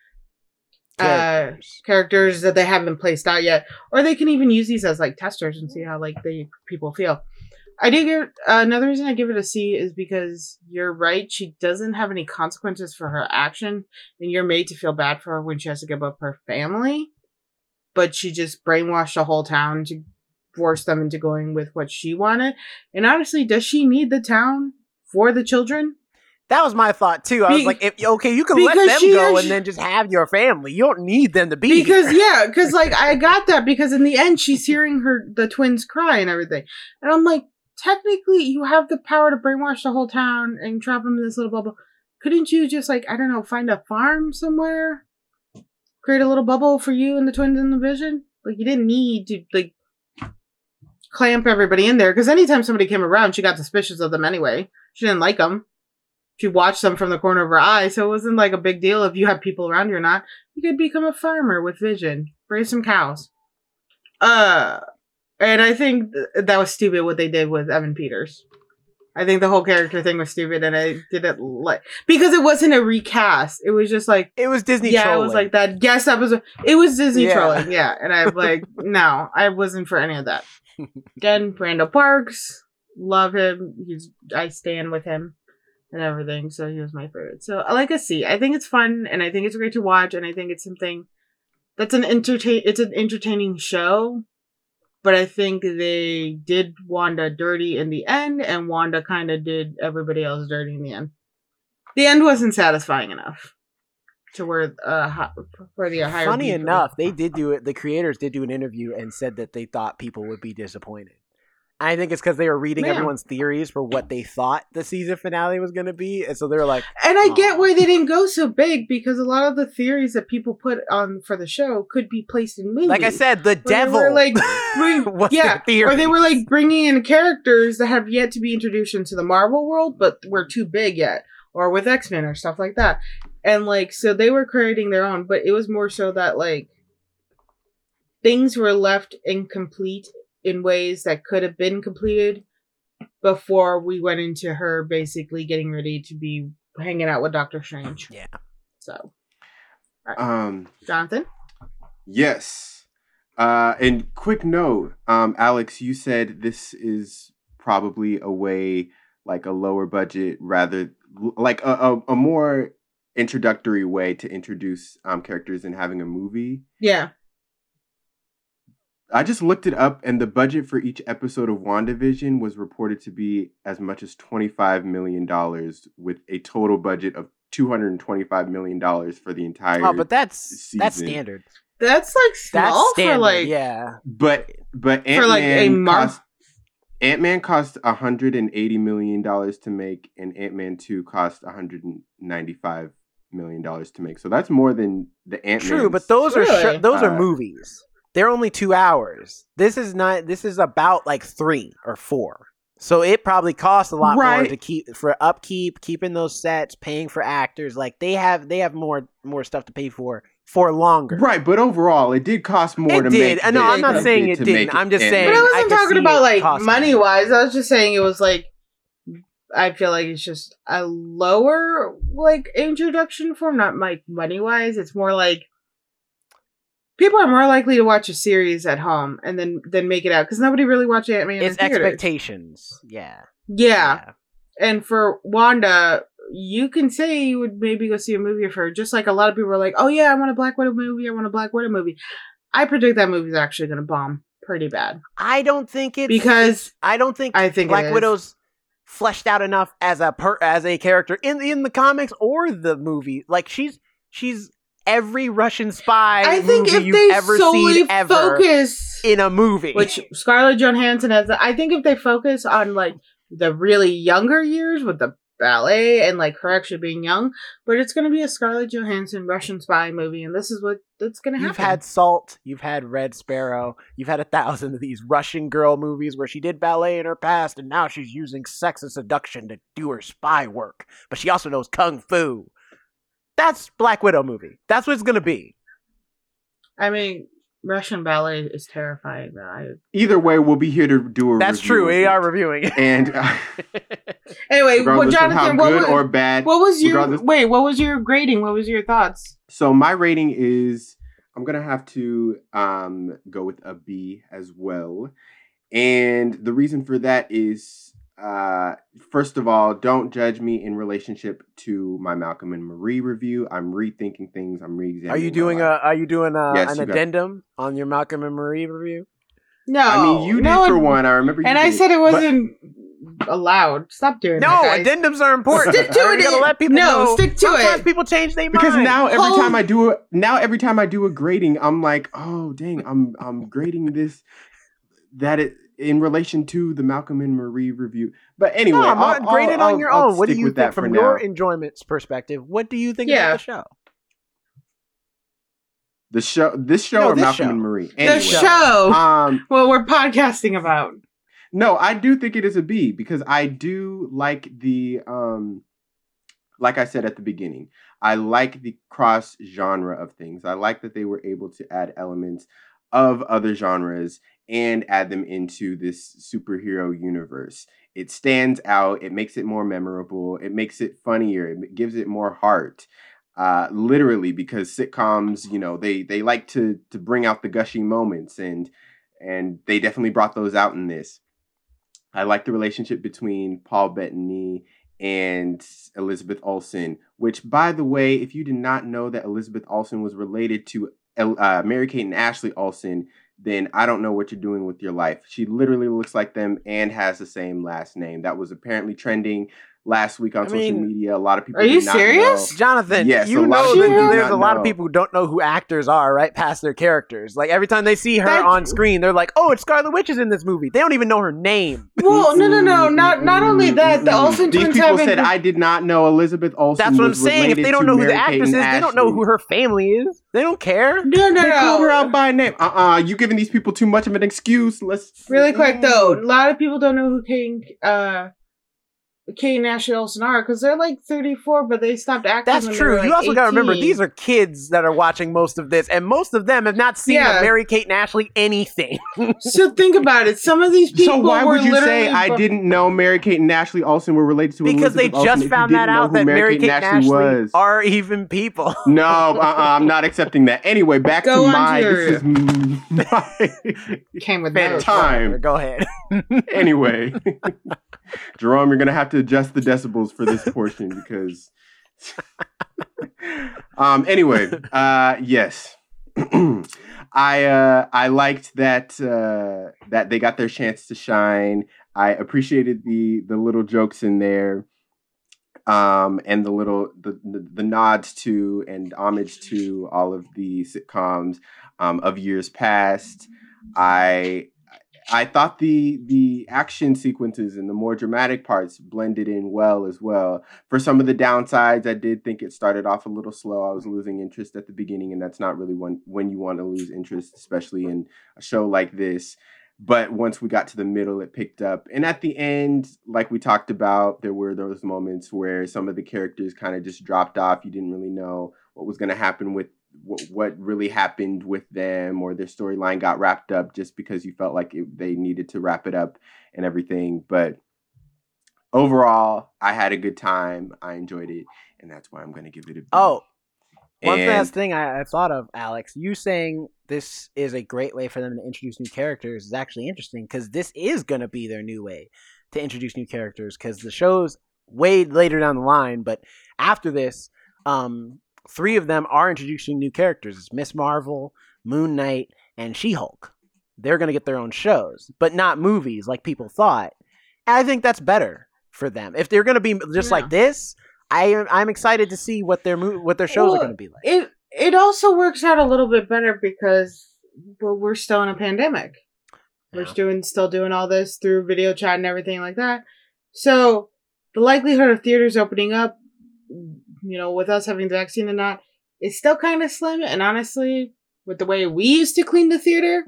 uh, Characters. characters that they haven't placed out yet, or they can even use these as like testers and see how like the people feel. I do give uh, another reason I give it a C is because you're right. She doesn't have any consequences for her action, and you're made to feel bad for her when she has to give up her family. But she just brainwashed the whole town to force them into going with what she wanted. And honestly, does she need the town for the children? That was my thought too. I was Be- like, if, okay, you can let them go and then just have your family. You don't need them to be because here. yeah, because like I got that because in the end she's hearing her the twins cry and everything, and I'm like, technically you have the power to brainwash the whole town and trap them in this little bubble. Couldn't you just like I don't know find a farm somewhere, create a little bubble for you and the twins and the vision? Like you didn't need to like clamp everybody in there because anytime somebody came around, she got suspicious of them anyway. She didn't like them. She watched them from the corner of her eye, so it wasn't like a big deal if you had people around you or not. You could become a farmer with vision, raise some cows. Uh, and I think th- that was stupid what they did with Evan Peters. I think the whole character thing was stupid, and I didn't like because it wasn't a recast. It was just like It was Disney yeah, trolling. it was like that guest episode. It was Disney Yeah. trolling, yeah. And I'm like, no, I wasn't for any of that. Again, Randall Parks, love him. He's I stand with him. and everything. So he was my favorite. So I like a C. I think it's fun and I think it's great to watch and I think it's something that's an entertain it's an entertaining show. But I think they did Wanda dirty in the end and Wanda kind of did everybody else dirty in the end. The end wasn't satisfying enough to where uh for the higher Funny rate. enough, they did do it. The creators did do an interview and said that they thought people would be disappointed. I think it's because they were reading Yeah. everyone's theories for what they thought the season finale was going to be, and so they were like, And I get why they didn't go so big because a lot of the theories that people put on for the show could be placed in movies. like I said, the devil. were, like, bring- yeah, or they were like bringing in characters that have yet to be introduced into the Marvel world, but were too big yet, or with X Men or stuff like that. And like, so they were creating their own, but it was more so that like things were left incomplete in ways that could have been completed before we went into her basically getting ready to be hanging out with Doctor Strange. Yeah. So, Um, Jonathan, yes. Uh, and quick note, um, Alex, you said this is probably a way, like a lower budget, rather like a, a, a more introductory way to introduce um, characters in having a movie. yeah, I just looked it up, and the budget for each episode of WandaVision was reported to be as much as $25 million, with a total budget of $225 million for the entire. Oh, but that's that's standard. that's like That's small standard. for like yeah. But but Ant For, like, a Man Mar- cost Ant Man cost hundred and eighty million dollars to make, and Ant Man two cost hundred and ninety five million dollars to make. So that's more than the Ant Man. True, but those are Really? sho- those are Uh, movies. They're only two hours. This is not. This is about like three or four. So it probably costs a lot more to keep for upkeep, keeping those sets, paying for actors. Like they have they have more more stuff to pay for for longer. right. But overall, it did cost more It to did. make. Uh, no, this I'm not than saying it to didn't. make I'm just saying- But I I wasn't could talking about like money wise. I was just saying it was like I feel like it's just a lower like introduction form, not like money wise. It's more like people are more likely to watch a series at home and then then make it out because nobody really watched Ant Man. It's expectations. Yeah. Yeah. and for Wanda, you can say you would maybe go see a movie of her, just like a lot of people are like, "Oh yeah, I want a Black Widow movie. I want a Black Widow movie." I predict that movie's actually going to bomb pretty bad I don't think it's because I don't think I think Black. Widow's fleshed out enough as a per as a character in in the comics or the movie. Like she's she's every Russian spy I think movie if you've they ever solely seen ever focus, in a movie. which Scarlett Johansson has, I think if they focus on like the really younger years with the ballet and like her actually being young, but it's going to be a Scarlett Johansson Russian spy movie, and this is what that's going to happen. You've had Salt, you've had Red Sparrow, you've had a thousand of these Russian girl movies where she did ballet in her past and now she's using sex and seduction to do her spy work. But she also knows kung fu. That's Black Widow movie. That's what it's gonna be. I mean, Russian ballet is terrifying. though. I, Either way, we'll be here to do a. That's review true. of We are reviewing it. And uh, anyway, what, regardless how Jonathan, what good was, or bad, what was your regardless- wait? What was your grading? What was your thoughts? So my rating is I'm gonna have to um go with a B as well. And the reason for that is uh first of all, don't judge me in relationship to my Malcolm and Marie review. I'm rethinking things, I'm re Are you doing a Are you doing a, Yes, an you got- addendum on your Malcolm and Marie review? No, I mean you did for one, I remember you and I said it wasn't allowed. Stop doing No, that. guys. addendums are important. Stick to it. gotta let people No, know. stick to Sometimes it. people change their because mind. now every Hold- time I do a now every time I do a grading, I'm like, oh dang, I'm I'm grading this that it in relation to the Malcolm and Marie review. But anyway, no, I'll, grade it I'll- on your I'll own. What do you think from your now. enjoyment's perspective? What do you think Yeah. about the show? The show, this show, No, or this Malcolm show. and Marie. the show. Um, what we're podcasting about. no, I do think it is a B because I do like the um, like I said at the beginning, I like the cross genre of things. I like that they were able to add elements of other genres and add them into this superhero universe. It stands out. It makes it more memorable. It makes it funnier. It gives it more heart. Uh, literally, because sitcoms, you know, they they like to to bring out the gushy moments, and and they definitely brought those out in this. I like the relationship between Paul Bettany and Elizabeth Olsen. Which, by the way, if you did not know that Elizabeth Olsen was related to uh, Mary Kate and Ashley Olsen, then I don't know what you're doing with your life. She literally looks like them and has the same last name. That was apparently trending last week on I social mean, media. A lot of people are you not serious? know. Jonathan, Yes, you a lot know of that there's not a lot of people who don't know who actors are, right? Past their characters. Like every time they see her That- on screen, they're like, "Oh, it's Scarlet Witch is in this movie." They don't even know her name. Well, no, no, no. Not not only that, the Olsen These twins people have said I did not know Elizabeth Olsen. That's what I'm was saying. If they don't know who the Mary-Kate actress is, and they don't know who her family is. They don't care. No, no, They called her out by name. Uh uh you giving these people too much of an excuse. Let's Really quick though, a lot of people don't know who Kate, uh, Kate and Ashley Olsen are because they're like 34, but they stopped acting. That's when they true. were, like, you also got to remember these are kids that are watching most of this, and most of them have not seen Yeah. Mary Kate and Ashley anything. So think about it. Some of these people. So why were would you say literally I bu- didn't know Mary Kate and Ashley Olsen were related to because they Elizabeth Olsen just if you found that out that Mary Kate and Ashley was? are even people. No, uh-uh, I'm not accepting that. Anyway, back Go to on my. to This is my Came with Finish. notes. Time. Go ahead. anyway, Jerome, you're gonna have to adjust the decibels for this portion because. um. Anyway, uh, yes, I uh, I liked that uh, that they got their chance to shine. I appreciated the the little jokes in there, um, and the little the, the the nods to and homage to all of the sitcoms um, of years past. I I thought the the action sequences and the more dramatic parts blended in well as well. For some of the downsides, I did think it started off a little slow. I was losing interest at the beginning, and that's not really when when you want to lose interest, especially in a show like this. But once we got to the middle, it picked up. And at the end, like we talked about, there were those moments where some of the characters kind of just dropped off. You didn't really know what was going to happen with what, what really happened with them or their storyline got wrapped up just because you felt like it, they needed to wrap it up and everything. But overall, I had a good time. I enjoyed it. And that's why I'm going to give it a B. Oh, one And- last thing I, I thought of, Alex. You saying this is a great way for them to introduce new characters is actually interesting because this is going to be their new way to introduce new characters because the show's way later down the line, but after this, um, three of them are introducing new characters. It's Miss Marvel, Moon Knight, and She Hulk. They're going to get their own shows, but not movies like people thought. And I think that's better for them. If they're going to be just Yeah. like this, I I'm excited to see what their mo- what their shows Well, are going to be like. It it also works out a little bit better because well, we're still in a pandemic. We're doing still doing all this through video chat and everything like that. So the likelihood of theaters opening up, you know, with us having the vaccine or not, it's still kind of slim. And honestly, with the way we used to clean the theater,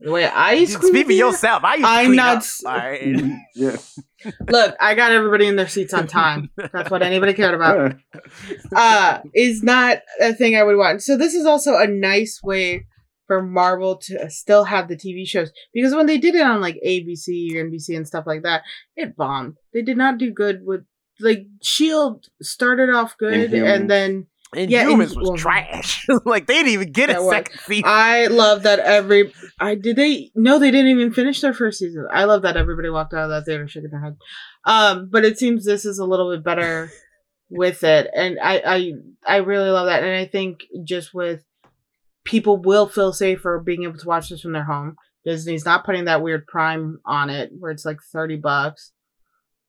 the way I used to clean Speak for the theater, yourself. I used to I'm clean not up. All right. yeah. look, I got everybody in their seats on time. That's what anybody cared about. uh is not a thing I would want. So this is also a nice way for Marvel to still have the TV shows because when they did it on like ABC or NBC and stuff like that, it bombed. They did not do good with like Shield started off good Inhumans. and then And Yeah, humans and- was well, trash. like they didn't even get a That was- second season. I love that every I did they no they didn't even finish their first season. I love that everybody walked out of that theater shaking their head. Um but it seems this is a little bit better with it and I I I really love that and I think just with people will feel safer being able to watch this from their home. Disney's not putting that weird prime on it where it's like 30 bucks.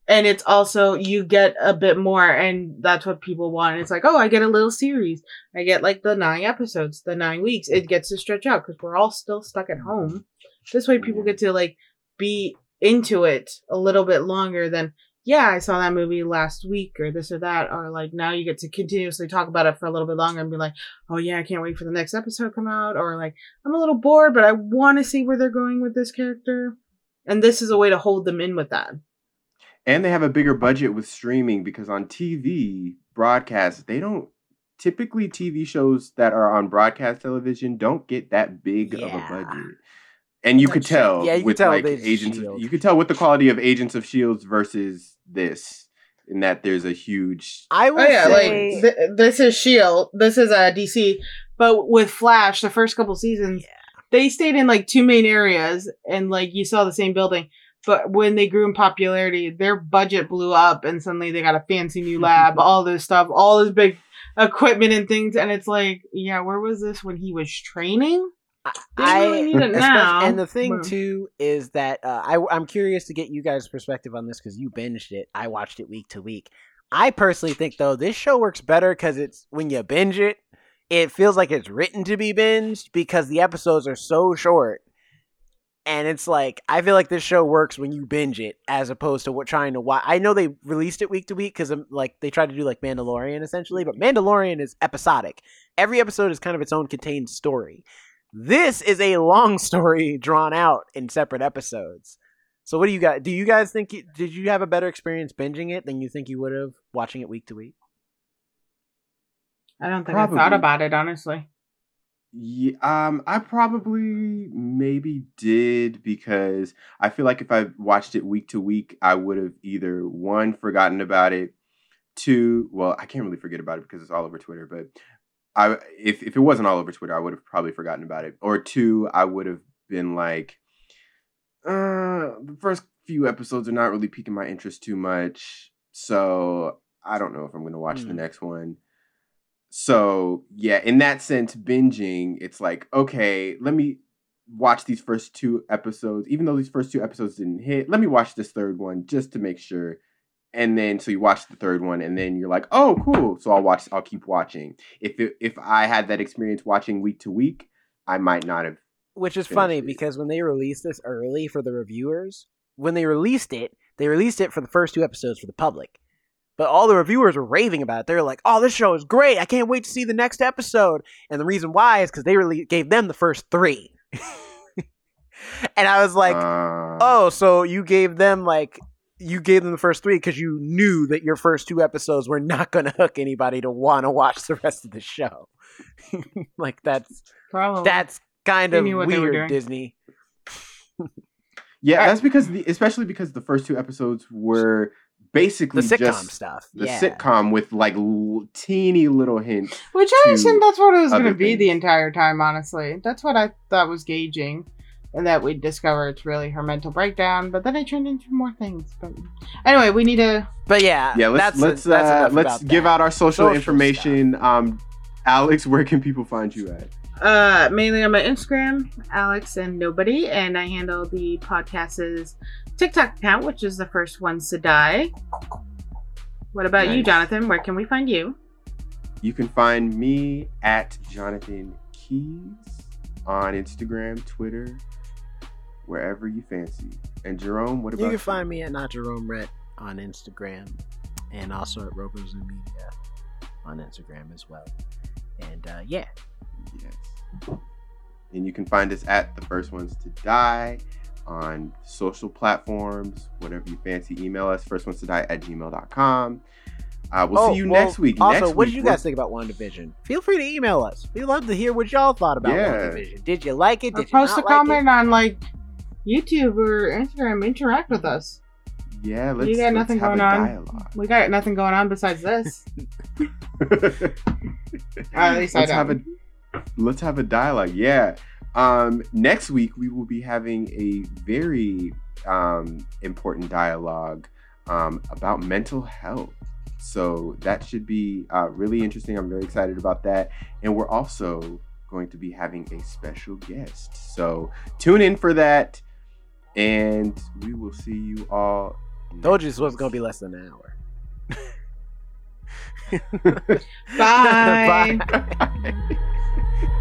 And it's also you get a bit more and that's what people want. It's like, "Oh, I get a little series. I get like the 9 episodes, the 9 weeks. It gets to stretch out cuz we're all still stuck at home. This way people get to like be into it a little bit longer than yeah, I saw that movie last week or this or that or like now you get to continuously talk about it for a little bit longer and be like, "Oh yeah, I can't wait for the next episode to come out," or like, "I'm a little bored, but I want to see where they're going with this character." And this is a way to hold them in with that. And they have a bigger budget with streaming because on TV broadcast they don't typically TV shows that are on broadcast television don't get that big of a budget. And you That's could true. tell Yeah, you could with tell like Agents of Agents of, S.H.I.E.L.D.. you could tell with the quality of Agents of Shields versus this in that there's a huge I will Oh yeah, say, like th- this is Shield, this is uh, DC, but with Flash, the first couple seasons, they stayed in like two main areas, and like you saw the same building. But when they grew in popularity, their budget blew up, and suddenly they got a fancy new lab, all this stuff, all this big equipment and things, and it's like, yeah, where was this when he was training? They really need it now. And the thing too is that uh, I, I'm curious to get you guys' perspective on this because you binged it. I watched it week to week. I personally think though this show works better because it's when you binge it, it feels like it's written to be binged because the episodes are so short. And it's like I feel like this show works when you binge it as opposed to what trying to watch. I know they released it week to week because um, like they tried to do like Mandalorian essentially, but Mandalorian is episodic. Every episode is kind of its own contained story. This is a long story drawn out in separate episodes. So what do you guys do you guys think you, did you have a better experience binging it than you think you would have watching it week to week? I don't think I thought about it honestly. Yeah, um, I probably maybe did because I feel like if I watched it week to week, I would have either one forgotten about it, two, well, I can't really forget about it because it's all over Twitter, but I if if it wasn't all over Twitter, I would have probably forgotten about it, or two, I would have been like, uh, the first few episodes are not really piquing my interest too much, so I don't know if I'm going to watch the Hmm. next one. So yeah, in that sense, binging, it's like, okay, let me watch these first two episodes, even though these first two episodes didn't hit, let me watch this third one just to make sure. And then so you watch the third one and then you're like, oh cool. So I'll watch I'll keep watching. If it, if I had that experience watching week to week, I might not have Which is funny it. because when they released this early for the reviewers, when they released it, they released it for the first two episodes for the public. But all the reviewers were raving about it. They're like, "Oh, this show is great! I can't wait to see the next episode." And the reason why is because they really gave them the first three. and I was like, uh, "Oh, so you gave them like you gave them the first three because you knew that your first two episodes were not going to hook anybody to want to watch the rest of the show." like that's Probably. that's kind of knew what they were weird. Disney. Yeah, that's because the especially because the first two episodes were basically The sitcom just stuff. the yeah. sitcom with like l- teeny little hints. Which I to assumed that's what it was going to other be the entire time, honestly. That's what I thought was gauging. And that we'd discover it's really her mental breakdown, but then it turned into more things. But anyway, we need to. But yeah, Yeah, let's that's let's that's uh, enough let's give that. out our social, Social information. Um, Alex, where can people find you at? Uh, mainly on my Instagram, Alex and Nobody, and I handle the podcast's TikTok account, which is the first ones to die. What about you, Jonathan? Where can we find you? You can find me at Jonathan Keys on Instagram, Twitter, wherever you fancy. And Jerome, what about You can find me at not Jerome Rhett on Instagram, and also at Robozoom Media on Instagram as well. And uh, yeah, Yes. And you can find us at the first ones to die on social platforms, whatever you fancy. Email us, first ones to die at gmail.com. Uh, we'll Oh, see you well, next week. Also, next what week, did you guys think about WandaVision? Feel free to email us. We'd love to hear what y'all thought about Yeah. WandaVision. Did you like it? Or Did you post a not like comment it? on like YouTube or Instagram. Interact with us. Yeah, let's, got let's nothing have going a on? dialogue. We got nothing going on besides this. at least I let's have a don't. let's have a dialogue. Yeah. Um, next week we will be having a very um, important dialogue um, about mental health. So that should be uh, really interesting. I'm very excited about that, and we're also going to be having a special guest. So tune in for that, and we will see you all. Told you this was going to be less than an hour. Bye. Bye.